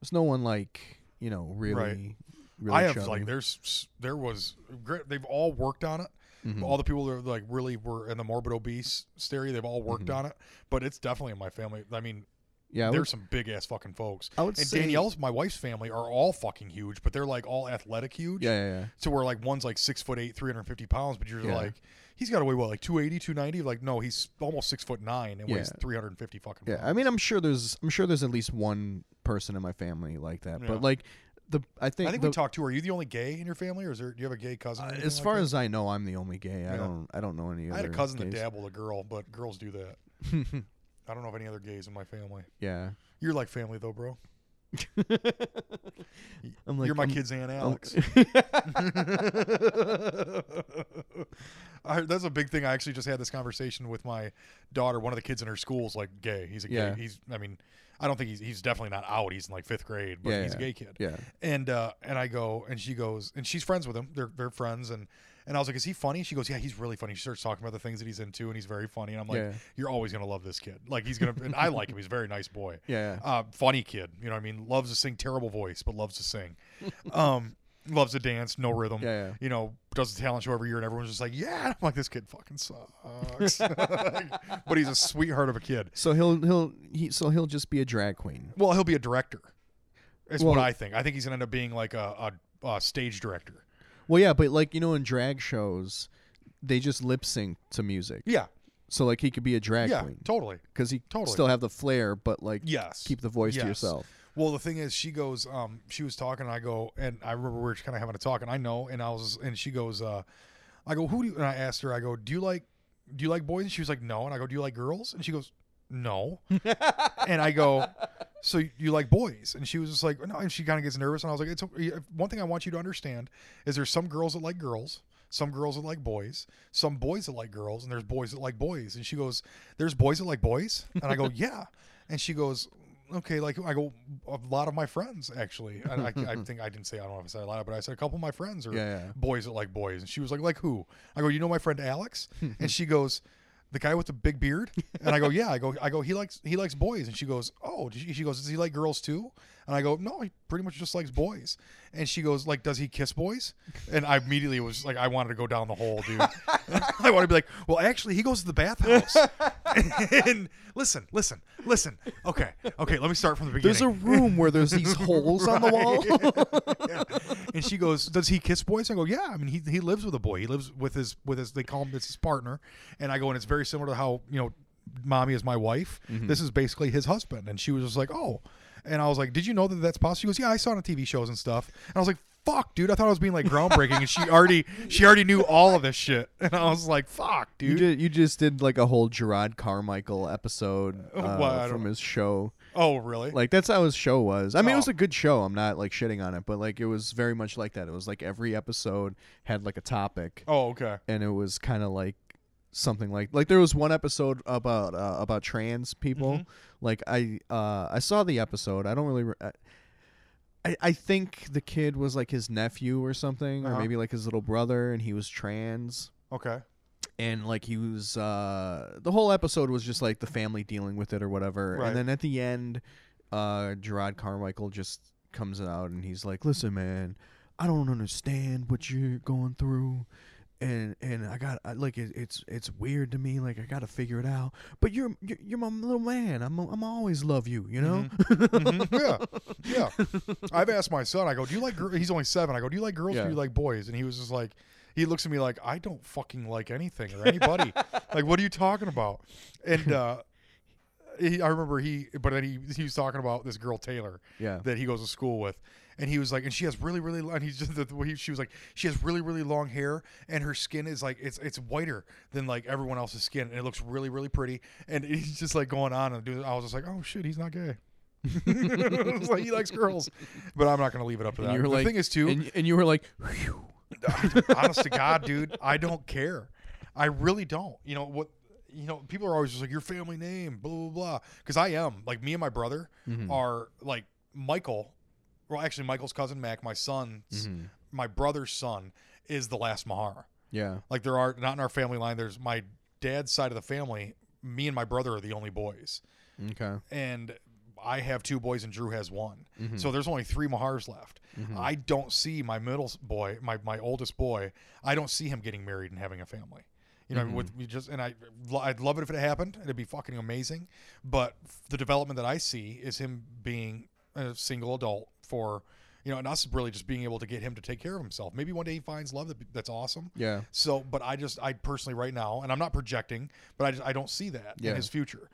There's no one like you know really.
Right.
really
I have
chubby.
like there's there was they've all worked on it.
Mhm.
All the people that are like really were in the morbid obese stereo, they've all worked
Mhm.
on it. But it's definitely in my family. I mean,
yeah. I
there's
would,
some big ass fucking folks.
I would
And
say
Danielle's, my wife's family, are all fucking huge, but they're like all athletic huge.
Yeah, yeah, yeah.
So where like one's like six foot eight, 350 pounds, but you're
Yeah.
like, he's got to weigh what, like 280, 290? Like, no, he's almost six foot nine and weighs 350 fucking
Yeah,
pounds.
I mean, I'm sure there's, I'm sure there's at least one person in my family like that.
Yeah.
But like, the I think,
I think
the,
we talked to. Are you the only gay in your family, or is there? Do you have a gay cousin?
uh, as far
that?
as I know, I'm the only gay. I don't, I don't know any.
Other I had a cousin that
gays.
dabbled a girl, but girls do that. I don't know of any other gays in my family.
yeah,
You're like family though, bro.
I'm like,
You're my
I'm-
kid's aunt Alex. I, that's a big thing. I actually just had this conversation with my daughter. One of the kids in her school's like gay. He's a
Yeah.
gay. He's. I mean, I don't think he's. He's definitely not out. He's in like fifth grade, but
Yeah,
he's a gay kid.
yeah,
And uh, and I go, and she goes, and she's friends with him. They're they're friends, and and I was like, is he funny? She goes, yeah, he's really funny. She starts talking about the things that he's into, and he's very funny. And I'm like,
Yeah.
you're always gonna love this kid. Like he's gonna, and I like him. He's a very nice boy.
yeah.
Uh, funny kid. You know what I mean? Loves to sing. Terrible voice, but loves to sing. um, loves to dance. No rhythm.
Yeah, yeah.
You know, does the talent show every year, and everyone's just like, yeah. I'm like, this kid fucking sucks. but he's a sweetheart of a kid.
So he'll he'll he so he'll just be a drag queen.
Well, he'll be a director. Is what I think. I think he's gonna end up being like a, a, a stage director.
Well, yeah, but like you know, in drag shows, they just lip sync to music.
Yeah.
So like he could be a drag
yeah.
queen
Totally.
because he
Totally.
still have the flair, but like
Yes.
keep the voice
Yes.
to yourself.
Well, the thing is, she goes, um, she was talking, and I go, and I remember we were kind of having a talk, and I know, and I was, and she goes, uh, I go, who do you, and I asked her, I go, do you like, do you like boys? And she was like, no. And I go, do you like girls? And she goes, no. and I go, so you like boys? And she was just like, no. And she kind of gets nervous, and I was like, it's okay. one thing I want you to understand is there's some girls that like girls. Some girls that like boys, some boys that like girls, and there's boys that like boys. And she goes, "There's boys that like boys," and I go, "Yeah." And she goes, okay, like I go, a lot of my friends actually. And I, I think I didn't say I don't know if I said a lot, but I said a couple of my friends are
Yeah, yeah.
boys that like boys. And she was like, like who? I go, you know my friend Alex? and she goes, the guy with the big beard. And I go, yeah. I go, I go. He likes he likes boys. And she goes, oh. She, goes, does he like girls too? And I go, no. He pretty much just likes boys. And she goes, like, does he kiss boys? And I immediately was like, I wanted to go down the hole, dude. I want to be like, well, actually, he goes to the bathhouse. and listen, listen, listen. Okay, okay. Let me start from the beginning.
There's a room where there's these holes on the wall.
yeah. And she goes, "Does he kiss boys?" I go, "Yeah. I mean, he he lives with a boy. He lives with his with his they call him it's his partner." And I go, and it's very similar to how you know, mommy is my wife. Mm-hmm. This is basically his husband. And she was just like, "Oh," and I was like, "Did you know that that's possible?" She goes, "Yeah, I saw it on TV shows and stuff." And I was like. Fuck, dude! I thought I was being like groundbreaking, and she already she already knew all of this shit, and I was like, "Fuck, dude!
you,
dude!"
just, you just did like a whole Jerrod Carmichael episode uh,
Well,
from his show.
oh, really?
Like that's how his show was. I mean, it was
Oh.
a good show. I'm not like shitting on it, but like it was very much like that. It was like every episode had like a topic,
oh, okay.
and it was kind of like something like like there was one episode about uh, about trans people.
Mhm.
Like I uh I saw the episode. I don't really. Re- I, I, think the kid was like his nephew or something, or
Uh-huh.
maybe like his little brother, and he was trans
Okay.
and like he was uh the whole episode was just like the family dealing with it or whatever
Right.
and then at the end uh jerrod carmichael just comes out and he's like listen man i don't understand what you're going through and and i got I, like it, it's it's weird to me like i gotta figure it out but you're you're, you're my little man i'm i'm always love you you know
Mhm. yeah, yeah. I've asked my son. I go, "Do you like?" Gir-? He's only seven. I go, "Do you like girls? or Do you like boys?" And he was just like, he looks at me like, "I don't fucking like anything or anybody. like, what are you talking about?" And uh, he, I remember he, but then he he was talking about this girl Taylor
yeah
that he goes to school with. And he was like, and she has really, really, and he's just the way she was like, she has really, really long hair, and her skin is like, it's it's whiter than like everyone else's skin, and it looks really, really pretty. And he's just like going on and doing. I was just like, oh shit, he's not gay. like he likes girls, but I'm not gonna leave it up to
and
that.
you were
the
like
thing is too,
and, and you were like Phew.
honest to God, dude, I don't care. I really don't. You know what? You know, people are always just like your family name, blah blah blah. Because I am like me and my brother
Mhm.
are like Michael. Well, actually, Michael's cousin Mac, my son's,
Mhm.
my brother's son, is the last Mahar.
yeah
Like there are not in our family line. There's my dad's side of the family. Me and my brother are the only boys,
okay
and I have two boys and Drew has one.
Mhm.
So there's only three Mahars left.
Mhm.
I don't see my middle boy, my my oldest boy. I don't see him getting married and having a family. You know,
Mhm.
with we just and I, I'd love it if it happened. It'd be fucking amazing. But the development that I see is him being a single adult for, you know, and us really just being able to get him to take care of himself. Maybe one day he finds love that, that's awesome.
yeah
So, but I just, I personally right now, and I'm not projecting, but I just, I don't see that
Yeah.
in his future.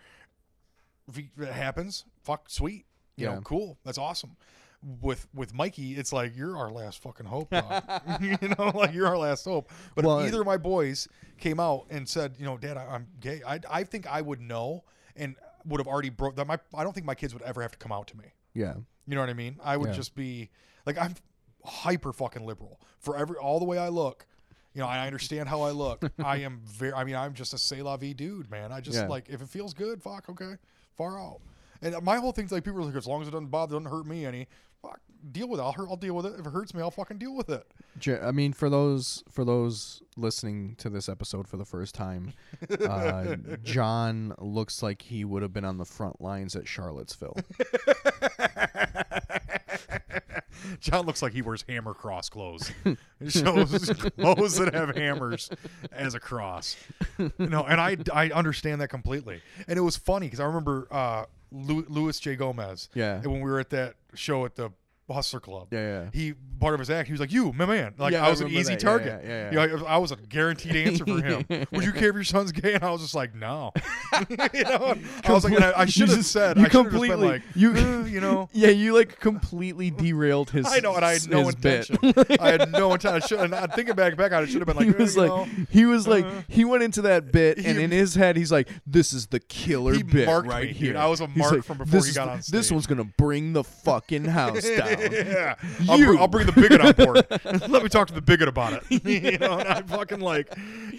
If, he, if it happens, fuck, sweet, you
Yeah.
know, cool, that's awesome. With with Mikey, it's like you're our last fucking hope, dog. you know, like you're our last hope. But
Well,
if either of my boys came out and said, you know, Dad, I, I'm gay, I, I think I would know and would have already broke that. My, I don't think my kids would ever have to come out to me.
yeah
You know what I mean? I would
Yeah.
just be like I'm hyper fucking liberal for every all the way I look. You know, I understand how I look. I am very. I mean, I'm just a say la vie dude, man. I just
Yeah.
like if it feels good, fuck, okay, far out. And my whole thing's like people are like, as long as it doesn't bother, doesn't hurt me any. Fuck, deal with it. I'll hurt. I'll deal with it. If it hurts me, I'll fucking deal with it.
I mean, for those for those listening to this episode for the first time, uh, John looks like he would have been on the front lines at Charlottesville.
John looks like he wears hammer cross clothes. It shows clothes that have hammers as a cross. No, and I, I understand that completely. And it was funny because I remember uh, Luis J. Gomez.
Yeah.
And when we were at that show at the Hustler Club.
Yeah, yeah.
He part of his act. He was like, "You, my man." Like
Yeah,
I
I
was an easy
that. Yeah,
target.
yeah, yeah,
You know, I was- I was a guaranteed answer for him. Would you care if your son's gay? And I was just like, "No." you know, I was like, I, I should have said.
you
I should been
completely-
like,
you-
"Uh, you know.
Yeah, you like completely derailed his.
I know, and I had no intention. I had no intention. I should, and I'm thinking back, back, I should have been like,
he
"Uh,
was like,
know."
he was like,
uh,
he went into that bit, and in his head, he's like, "This is the killer
He
bit right
me, dude.
here."
I was a mark
like,
from before he got on
This one's gonna bring the fucking house down.
Yeah, I'll, br- I'll bring the bigot on board. Let me talk to the bigot about it. you know, and I fucking like,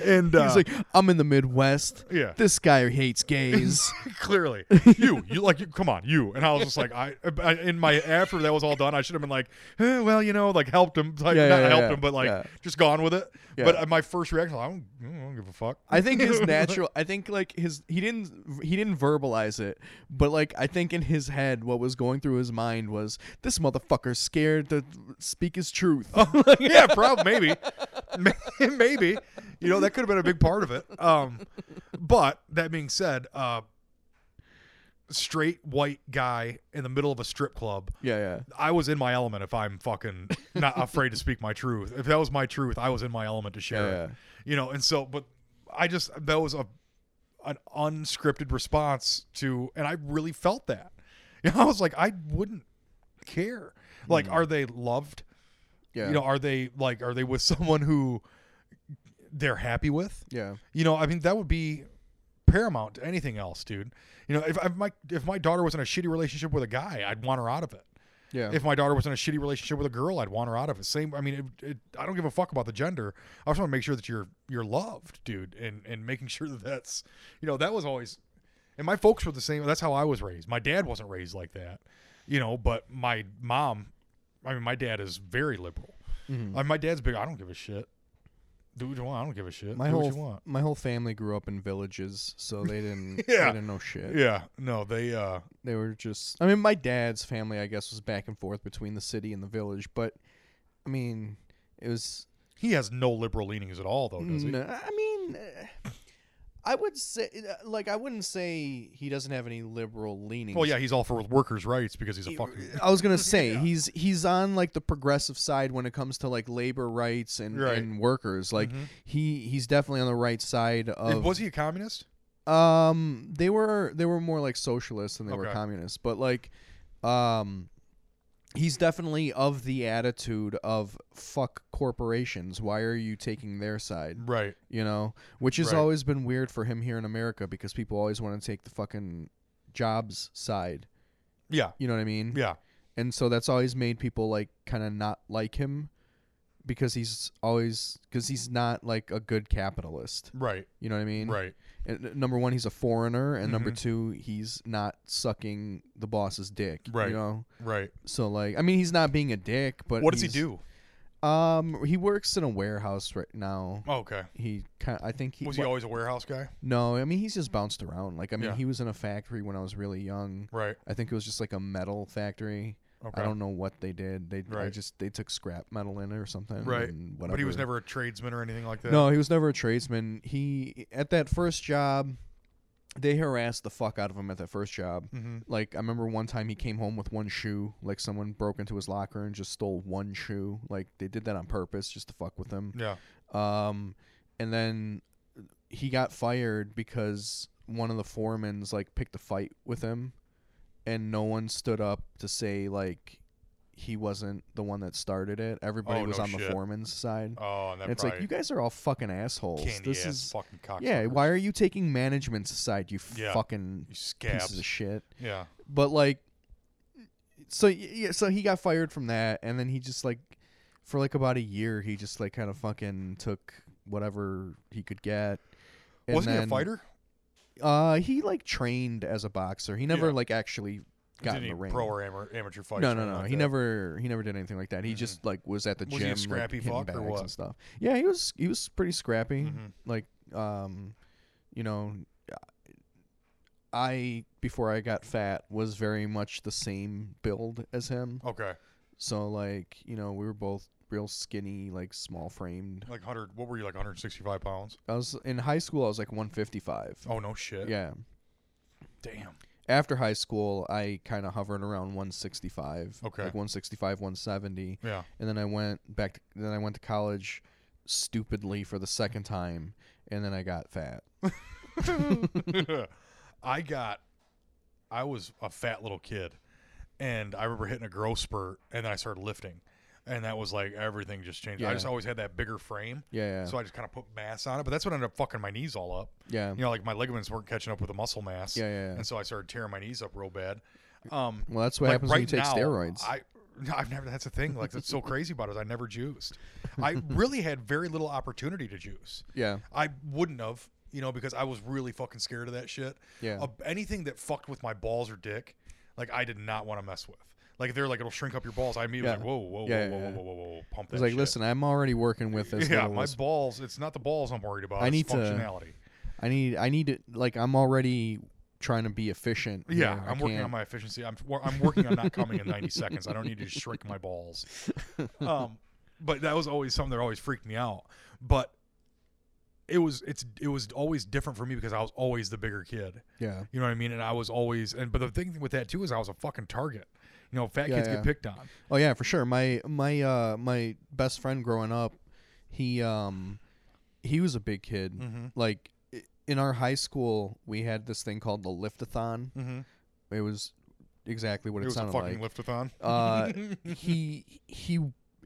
and uh,
He's like, I'm in the Midwest.
Yeah.
This guy hates gays.
clearly, you, you like, you, come on, you. And I was just like, I, I, in my after that was all done, I should have been like, eh, well, you know, like helped him, like
Yeah,
not
yeah,
helped
yeah,
him, but like just gone with it.
Yeah.
But uh, my first reaction, I don't, I don't give a fuck.
I think his natural. I think like his he didn't he didn't verbalize it, but like I think in his head, what was going through his mind was this motherfucker's scared to speak his truth.
yeah, probably maybe, maybe. You know that could have been a big part of it. Um, but that being said, uh, straight white guy in the middle of a strip club.
yeah, yeah,
I was in my element if I'm fucking not afraid to speak my truth. If that was my truth, I was in my element to share
Yeah,
it. You know, and so, but I just that was a an unscripted response to, and I really felt that. You know, I was like, I wouldn't care. Like, mm-hmm. are they loved?
yeah.
You know, are they like, are they with someone who they're happy with?
yeah,
You know, I mean, that would be paramount to anything else, dude. You know, if, if my if my daughter was in a shitty relationship with a guy, I'd want her out of it.
yeah.
If my daughter was in a shitty relationship with a girl, I'd want her out of it. Same. I mean, it, it, I don't give a fuck about the gender. I just want to make sure that you're you're loved, dude, and and making sure that that's you know that was always. And my folks were the same. That's how I was raised. My dad wasn't raised like that, you know. But my mom, I mean, my dad is very liberal.
Mhm.
Uh, my dad's big. I don't give a shit. Do what you want. I don't give a shit.
my
Do
whole
what you want.
my whole family grew up in villages, so they didn't
Yeah.
they didn't know shit.
Yeah. No, they. uh
They were just. I mean, my dad's family, I guess, was back and forth between the city and the village, but I mean, it was.
He has no liberal leanings at all, though, does he?
No, I mean, uh, I would say, uh, like, I wouldn't say he doesn't have any liberal leanings.
Well, yeah, he's all for workers' rights because he's a fucking.
I was gonna say
Yeah.
he's he's on like the progressive side when it comes to like labor rights and,
Right.
and workers. Like
Mhm.
he he's definitely on the right side of.
was he a communist?
Um, they were they were more like socialists than they were communists, but like, um, he's definitely of the attitude of fuck corporations. Why are you taking their side?
Right.
You know, which has
Right.
always been weird for him here in America because people always want to take the fucking jobs side.
Yeah.
You know what I mean?
Yeah.
and so that's always made people like kind of not like him because he's always because he's not like a good capitalist.
Right.
You know what I mean?
Right.
And, number one, he's a foreigner, and number
Mhm.
two, he's not sucking the boss's dick.
Right.
You know.
Right.
So like, I mean, he's not being a dick, but
What does he do?
Um, he works in a warehouse right now.
Oh, okay.
He kind, I think he
Was he always a warehouse guy?
No, I mean he's just bounced around. Like I mean,
Yeah.
he was in a factory when I was really young.
Right.
I think it was just like a metal factory.
Okay.
I don't know what they did. They I
Right.
just they took scrap metal in it or something.
Right. But he was never a tradesman or anything like that.
No, he was never a tradesman. He at that first job, they harassed the fuck out of him at that first job.
Mm-hmm.
Like I remember one time he came home with one shoe. Like someone broke into his locker and just stole one shoe. Like they did that on purpose just to fuck with him.
Yeah.
Um, and then he got fired because one of the foremans like picked a fight with him, and no one stood up to say like he wasn't the one that started it. Everybody
Oh,
was
no
on the foreman's side.
Oh, and, that
And it's like you guys are all fucking assholes. This is
fucking cocksuckers.
yeah. Why are you taking management's side? You
Yeah.
fucking
you
pieces of shit.
Yeah.
But like, so yeah, so he got fired from that, and then he just like, for like about a year, he just like kind of fucking took whatever he could get. And
Wasn't he a fighter?
Uh, he like trained as a boxer. He never
Yeah.
like actually got in
Did
the ring.
pro or amateur, amateur fights?
no,
or
no,
anything
no.
like
he
that?
never, he never did anything like that. He
Mhm.
just like was at the
Was he a
gym,
scrappy
like, hitting
fuck or
bags
what?
and stuff. Yeah, he was. He was pretty scrappy.
Mhm.
Like, um, you know, I before I got fat was very much the same build as him.
Okay.
So like, you know, we were both real skinny, like small framed.
Like 100. What were you, like 165 pounds?
I was in high school. I was like 155.
Oh, no shit.
Yeah.
Damn.
After high school, I kind of hovered around 165.
Okay.
Like 165, 170,
Yeah.
and then I went back. To, then I went to college, stupidly for the second time, and then I got fat.
I got, I was a fat little kid, and I remember hitting a growth spurt, and then I started lifting, and that was like everything just changed. I just always had that bigger frame,
Yeah, yeah,
so I just kind of put mass on it. But that's what ended up fucking my knees all up.
yeah,
You know, like my ligaments weren't catching up with the muscle mass,
yeah, yeah. yeah.
and so I started tearing my knees up real bad. Um,
Well, that's what
like
happens
right
when you take
now,
steroids.
I I've never. That's the thing. Like that's so crazy about it. I never juiced. I really had very little opportunity to juice.
Yeah.
I wouldn't have, you know, because I was really fucking scared of that shit.
Yeah.
Uh, anything that fucked with my balls or dick, like I did not want to mess with. Like if they're like it'll shrink up your balls. I immediately
Yeah.
like, whoa, whoa,
Yeah,
whoa,
yeah,
whoa, whoa, whoa, whoa, whoa, pump that.
was like,
shit.
listen, I'm already working with this.
yeah, my balls. It's not the balls I'm worried about.
I
it's
need to-
functionality.
I need I need to like I'm already trying to be efficient.
Yeah, I'm working on my efficiency. I'm I'm working on not coming in 90 seconds. I don't need to shrink my balls. Um, but that was always something that always freaked me out. But it was it's it was always different for me because I was always the bigger kid.
Yeah.
You know what I mean? And I was always and but the thing with that too is I was a fucking target. You know, fat
Yeah,
kids
yeah.
get picked on.
Oh yeah, for sure. My my uh my best friend growing up, he um he was a big kid.
Mm-hmm.
Like in our high school, we had this thing called the liftathon.
Mm-hmm.
It was exactly what
It sounded like.
it,
was a
sounded
fucking
like.
liftathon.
Uh, he he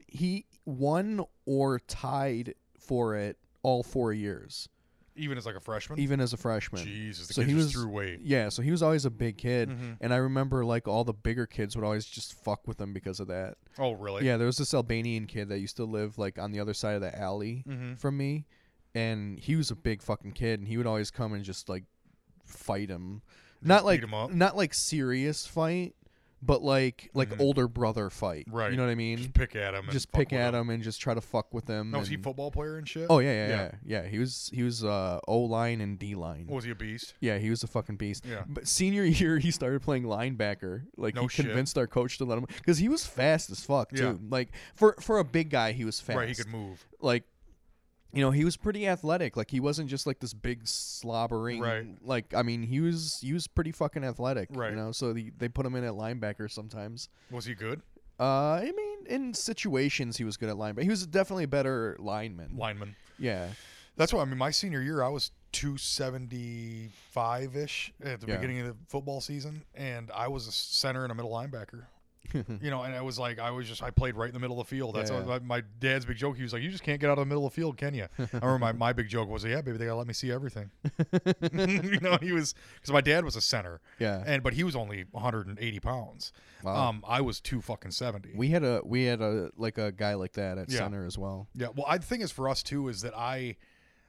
he won or tied for it all four years,
Even as like a freshman.
even as a freshman.
Jesus, the
So
kid
he
just
was-
threw weight.
Yeah, so he was always a big kid,
Mhm.
and I remember like all the bigger kids would always just fuck with him because of that.
Oh, really?
Yeah, there was this Albanian kid that used to live like on the other side of the alley
Mm-hmm.
from me, and he was a big fucking kid, and he would always come and just like fight him, not
beat
like
him up?
not like serious fight, but like like
Mhm.
older brother fight.
Right.
You know what I mean?
Just pick at him.
Just pick at him and just try to fuck with him.
No, was he football player and shit?
Oh yeah, yeah,
Yeah.
yeah, yeah. He was he was uh, O line and D line.
Was he a beast?
Yeah, he was a fucking beast.
Yeah.
But senior year, he started playing linebacker. Like
No
he
shit.
convinced our coach to let him because he was fast as fuck too.
Yeah.
Like for for a big guy, he was fast.
Right, he could move.
Like, you know, he was pretty athletic. Like he wasn't just like this big slobbering.
Right.
Like I mean, he was he was pretty fucking athletic.
Right.
You know, so the, they put him in at linebacker sometimes.
Was he good?
Uh, I mean, in situations he was good at linebacker. He was definitely a better lineman.
Lineman.
Yeah.
That's why I mean. My senior year, I was two seventy five ish at the
Yeah.
beginning of the football season, and I was a center and a middle linebacker. you know, and I was like, I was just, I played right in the middle of the field. That's
Yeah.
my, my dad's big joke. He was like, you just can't get out of the middle of the field, can you? I remember my, my big joke was, yeah, baby, they gotta let me see everything. you know, he was because my dad was a center,
yeah.
and but he was only 180 pounds.
Wow.
Um, I was two fucking 70.
We had a we had a like a guy like that at
Yeah.
center as well.
Yeah, well, I the thing is for us too is that I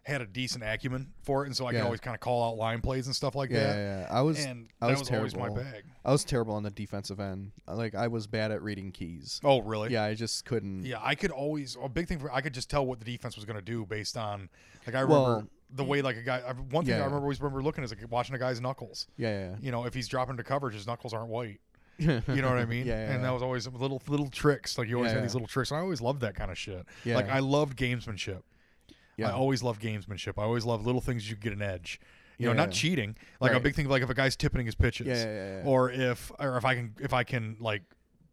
had a decent acumen for it, and so I
Yeah.
could always kind of call out line plays and stuff like
Yeah,
that.
yeah, yeah. I was
And
I
that
was
was, always my
terrible.
bag.
I was terrible on the defensive end. Like I was bad at reading keys.
Oh, really?
Yeah, I just couldn't.
Yeah, I could always a big thing for I could just tell what the defense was going to do based on like I
Well,
remember the way like a guy. One thing
yeah.
I remember always remember looking is like watching a guy's knuckles.
Yeah, yeah.
You know, if he's dropping into coverage, his knuckles aren't white. You know what I mean?
Yeah, yeah,
And that was always little little tricks. Like you always had these little tricks, and I always loved that kind of shit.
Yeah.
Like I loved gamesmanship.
Yeah.
I always love gamesmanship. I always love little things you get an edge. You know,
Yeah,
not
yeah.
cheating. Like a big thing, like if a guy's tipping his pitches,
Yeah, yeah, yeah, yeah.
or if or if I can if I can like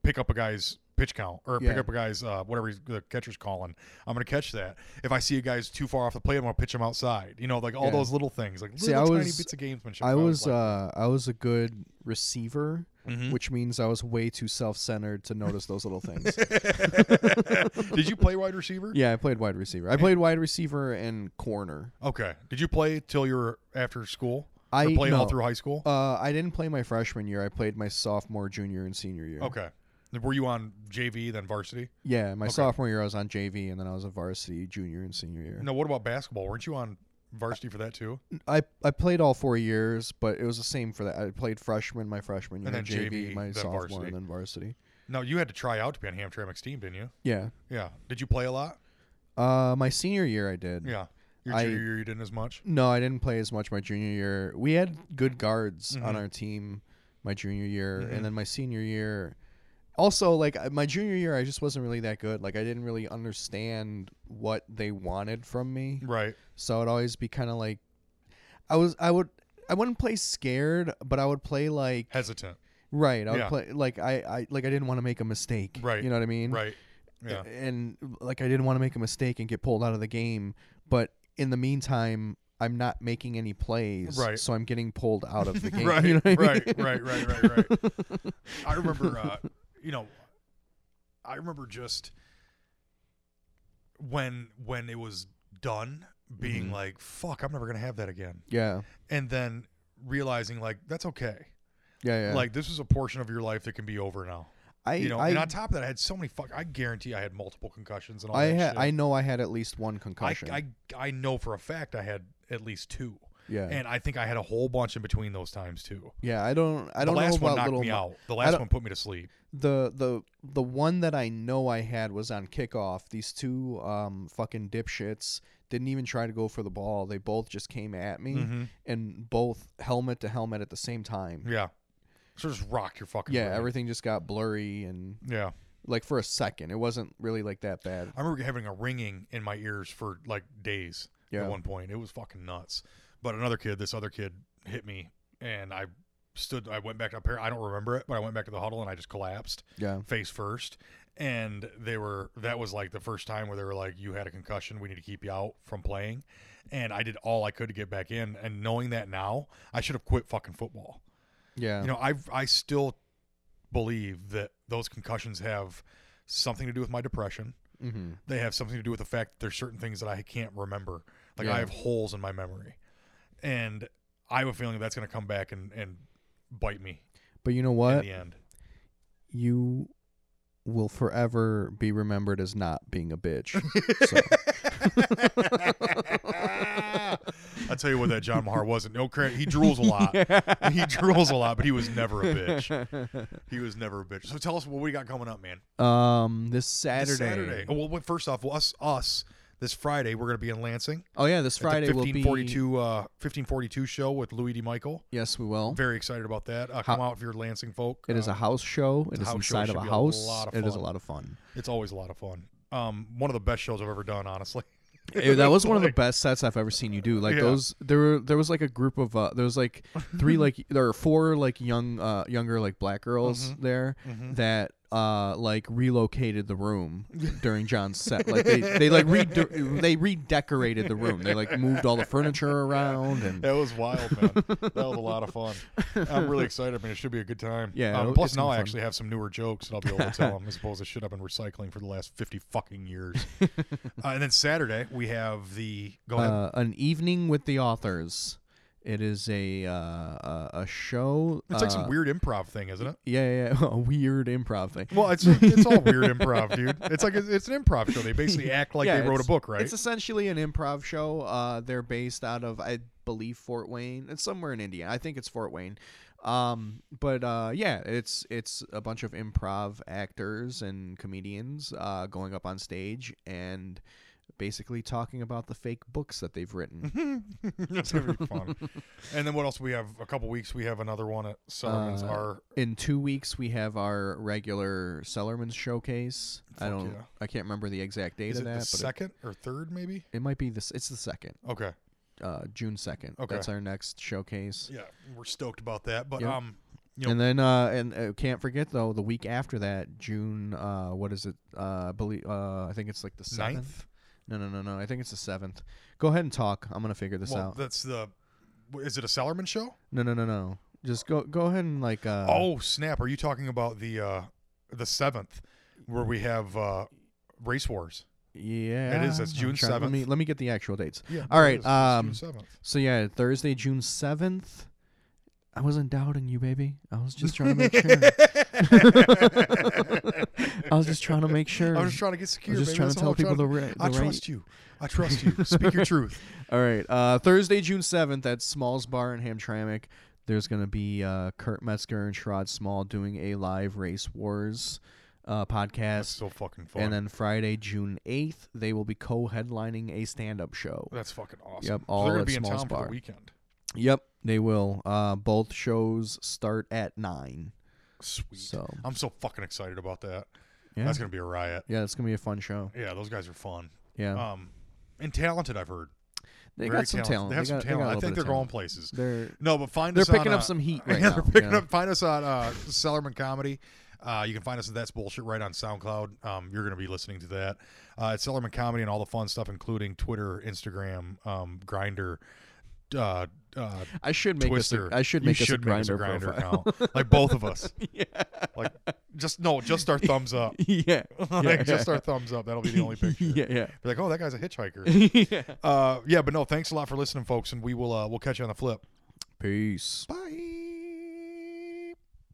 pick up a guy's pitch count or pick up a guy's uh, whatever he's, the catcher's calling, I'm gonna catch that. If I see a guy's too far off the plate, I'm gonna pitch him outside. You know, like all
Yeah.
those little things, like
See,
little
I
tiny
was-
bits of gamesmanship.
I was
like,
uh I was a good receiver,
Mhm.
which means I was way too self-centered to notice those little things.
Did you play wide receiver?
yeah, I played wide receiver. I played wide receiver and corner.
Okay. Did you play till you were after school?
I
played all through high school?
Uh, I didn't play my freshman year. I played my sophomore, junior, and senior year.
okay. Were you on JV then varsity?
Yeah, my
Okay.
sophomore year I was on JV, and then I was a varsity junior and senior year.
No. What about basketball? Weren't you on varsity for that too?
I I played all four years, but it was the same for that. I played freshman my freshman year,
And then
JV,
JV,
my sophomore,
varsity.
and then varsity.
No, you had to try out to be on Hamtramck's team, didn't you?
Yeah.
Yeah. Did you play a lot?
Uh, my senior year I did.
Yeah. Your
I-
junior year you didn't as much.
No, I didn't play as much my junior year. We had good guards on
Mhm.
our team my junior year,
Mhm.
and then my senior year. Also, like my junior year, I just wasn't really that good. Like I didn't really understand what they wanted from me,
Right.
so it'd always be kind of like, I was, I would, I wouldn't play scared, but I would play like
Hesitant.
right. I would
Yeah.
play like I, I like I didn't want to make a mistake.
Right.
You know what I mean?
Right. Yeah.
and like I didn't want to make a mistake and get pulled out of the game, but in the meantime, I'm not making any plays,
Right.
So I'm getting pulled out of the game.
right,
you know what I
right, right, right, right, right. I remember, uh, you know, I remember just when when it was done, being
Mhm.
like, "Fuck, I'm never gonna have that again,"
Yeah,
and then realizing like that's okay.
yeah, yeah.
Like this is a portion of your life that can be over now.
I
You know,
I
and on top of that, I had so many fuck. I guarantee I had multiple concussions and all
I
that
had
shit.
I know I had at least one
I,
concussion.
I I know for a fact I had at least two,
yeah.
and I think I had a whole bunch in between those times too.
yeah, I don't I don't
the last
know
one knocked
little
me out. The last one put me to sleep.
the the the one that I know I had was on kickoff. These two um fucking dipshits didn't even try to go for the ball. They both just came at me
Mm-hmm.
and both helmet to helmet at the same time.
Yeah. So just rock your fucking.
Yeah,
brain.
everything just got blurry and
Yeah.
like for a second. It wasn't really like that bad.
I remember having a ringing in my ears for like days
Yeah.
at one point. It was fucking nuts. But another kid, this other kid, hit me, and I stood. I went back up here. I don't remember it, but I went back to the huddle and I just collapsed
Yeah.
face first. And they were. That was like the first time where they were like, "You had a concussion. We need to keep you out from playing." And I did all I could to get back in. And knowing that now, I should have quit fucking football.
Yeah.
You know, I I still believe that those concussions have something to do with my depression
mm-hmm.
they have something to do with the fact that there's certain things that I can't remember. Like
Yeah.
I have holes in my memory. And I have a feeling that's going to come back and, and bite me
But you know what?
in the end.
You will forever be remembered as not being a bitch.
I tell you what, that John Mahar wasn't. No credit. He drools a lot. he drools a lot, but he was never a bitch. He was never a bitch. So tell us what we got coming up, man.
um this
This
Saturday.
Saturday. Oh, well, first off, us, us, this Friday, we're going to be in Lansing.
Oh yeah, this Friday will be
1542, uh, 1542 show with Louis D. Michael.
Yes, we will.
Very excited about that. Uh,
How-
come out if you're Lansing folk.
It is
Uh,
a house show. It is
house show.
inside
Should
of a
be a
house.
lot of
It is a
fun.
lot of fun.
It's always a lot of fun. Um, one of the best shows I've ever done, honestly.
Eh, that was one of the best sets I've ever seen you do. Like
Yeah.
those, there were there was like a group of uh, there was like three like there were four like young uh younger like black girls
Mhm.
there
Mhm.
that uh like relocated the room during John's set. Like they they like re they redecorated the room. They like moved all the furniture around and
That was wild, man. that was a lot of fun. I'm really excited. I mean, it should be a good time.
Yeah,
Um, plus, now I actually have some newer jokes that I'll be able to tell them as opposed to shit I've been recycling for the last 50 fucking years. uh, and then Saturday, we have the. Go ahead.
uh, an evening with the authors. It is a uh, a, a show.
it's like some
uh,
weird improv thing, isn't it?
Yeah, yeah, yeah, a weird improv thing.
Well, it's it's all weird improv, dude. It's like it's an improv show. They basically act like
Yeah,
they wrote a book, right?
It's essentially an improv show. Uh, they're based out of, I believe, Fort Wayne. It's somewhere in Indiana. I think it's Fort Wayne. Um, but uh, yeah, it's it's a bunch of improv actors and comedians uh, going up on stage and basically talking about the fake books that they've written.
That's gonna be fun. and then what else? We have a couple weeks. We have another one at Sullivan's.
Uh,
our
In two weeks, we have our regular Sellerman's showcase. I don't,
yeah.
I can't remember the exact date
is
of
it
that,
the
but
second or third, maybe?
it might be this. It's the second.
Okay.
uh, June second.
Okay.
That's our next showcase.
Yeah, we're stoked about that. But
Yep.
um, you know,
And then uh, and uh, can't forget though the week after that, June. Uh, what is it? Uh, I believe uh, I think it's like the seventh.
ninth.
No, no, no, no. I think it's the seventh. Go ahead and talk. I'm gonna figure this
Well,
out.
that's the. Is it a Sellerman show?
No, no, no, no. Just go go ahead and like. Uh,
oh snap! Are you talking about the uh the seventh, where we have uh race wars?
yeah.
it is. That's June
trying- Let me
7th.
let me get the actual dates.
Yeah.
All right. Um,
seventh.
So yeah, Thursday, June seventh. I wasn't doubting you, baby. I was just trying to make sure. I was just trying to make sure.
I was just trying to get secure.
I
secure.
was just
baby.
trying
That's
to tell
all I'm
people the,
trying
ra- the
I
right.
trust you. I trust you. Speak your truth.
All right. Uh, Thursday, June 7th at Smalls Bar in Hamtramck. There's going to be uh, Kurt Metzger and Sherrod Small doing a live Race Wars uh,
That's
podcast.
so fucking fun.
And then Friday, June 8th, they will be co headlining a stand up show.
That's fucking awesome.
Yep,
So
all
they're gonna
at
be in
Smalls
town for
Bar.
the weekend.
Yep, they will. Uh, both shows start at 9.
Sweet.
So,
I'm so fucking excited about that.
yeah.
That's gonna be a riot.
yeah, it's going to be a fun show.
Yeah, those guys are fun.
Yeah.
Um, and talented. I've heard.
they
Very
got some
talented.
talent.
They have some
got,
talent.
got a
I think they're
of
going places.
They're,
No, but find us.
they're picking
on,
up
uh,
some heat right
yeah,
now.
they're picking
yeah.
up. Find us on uh, Sellerman Comedy. Uh, you can find us at That's Bullshit right on SoundCloud. Um, you're going to be listening to that. Uh, it's Sellerman Comedy and all the fun stuff, including Twitter, Instagram, um, Grindr. Uh, uh,
I should make
Twister.
us a, I should
you
make us
should
a
make us
Grindr,
a Grindr
profile.
account, like both of us.
yeah.
Like just no, just our thumbs up.
yeah.
like
Yeah.
just our thumbs up. That'll be the only picture.
yeah, yeah.
Be like, oh, that guy's a hitchhiker.
yeah.
uh, yeah, but no, thanks a lot for listening, folks, and we will uh, we'll catch you on the flip.
Peace.
Bye.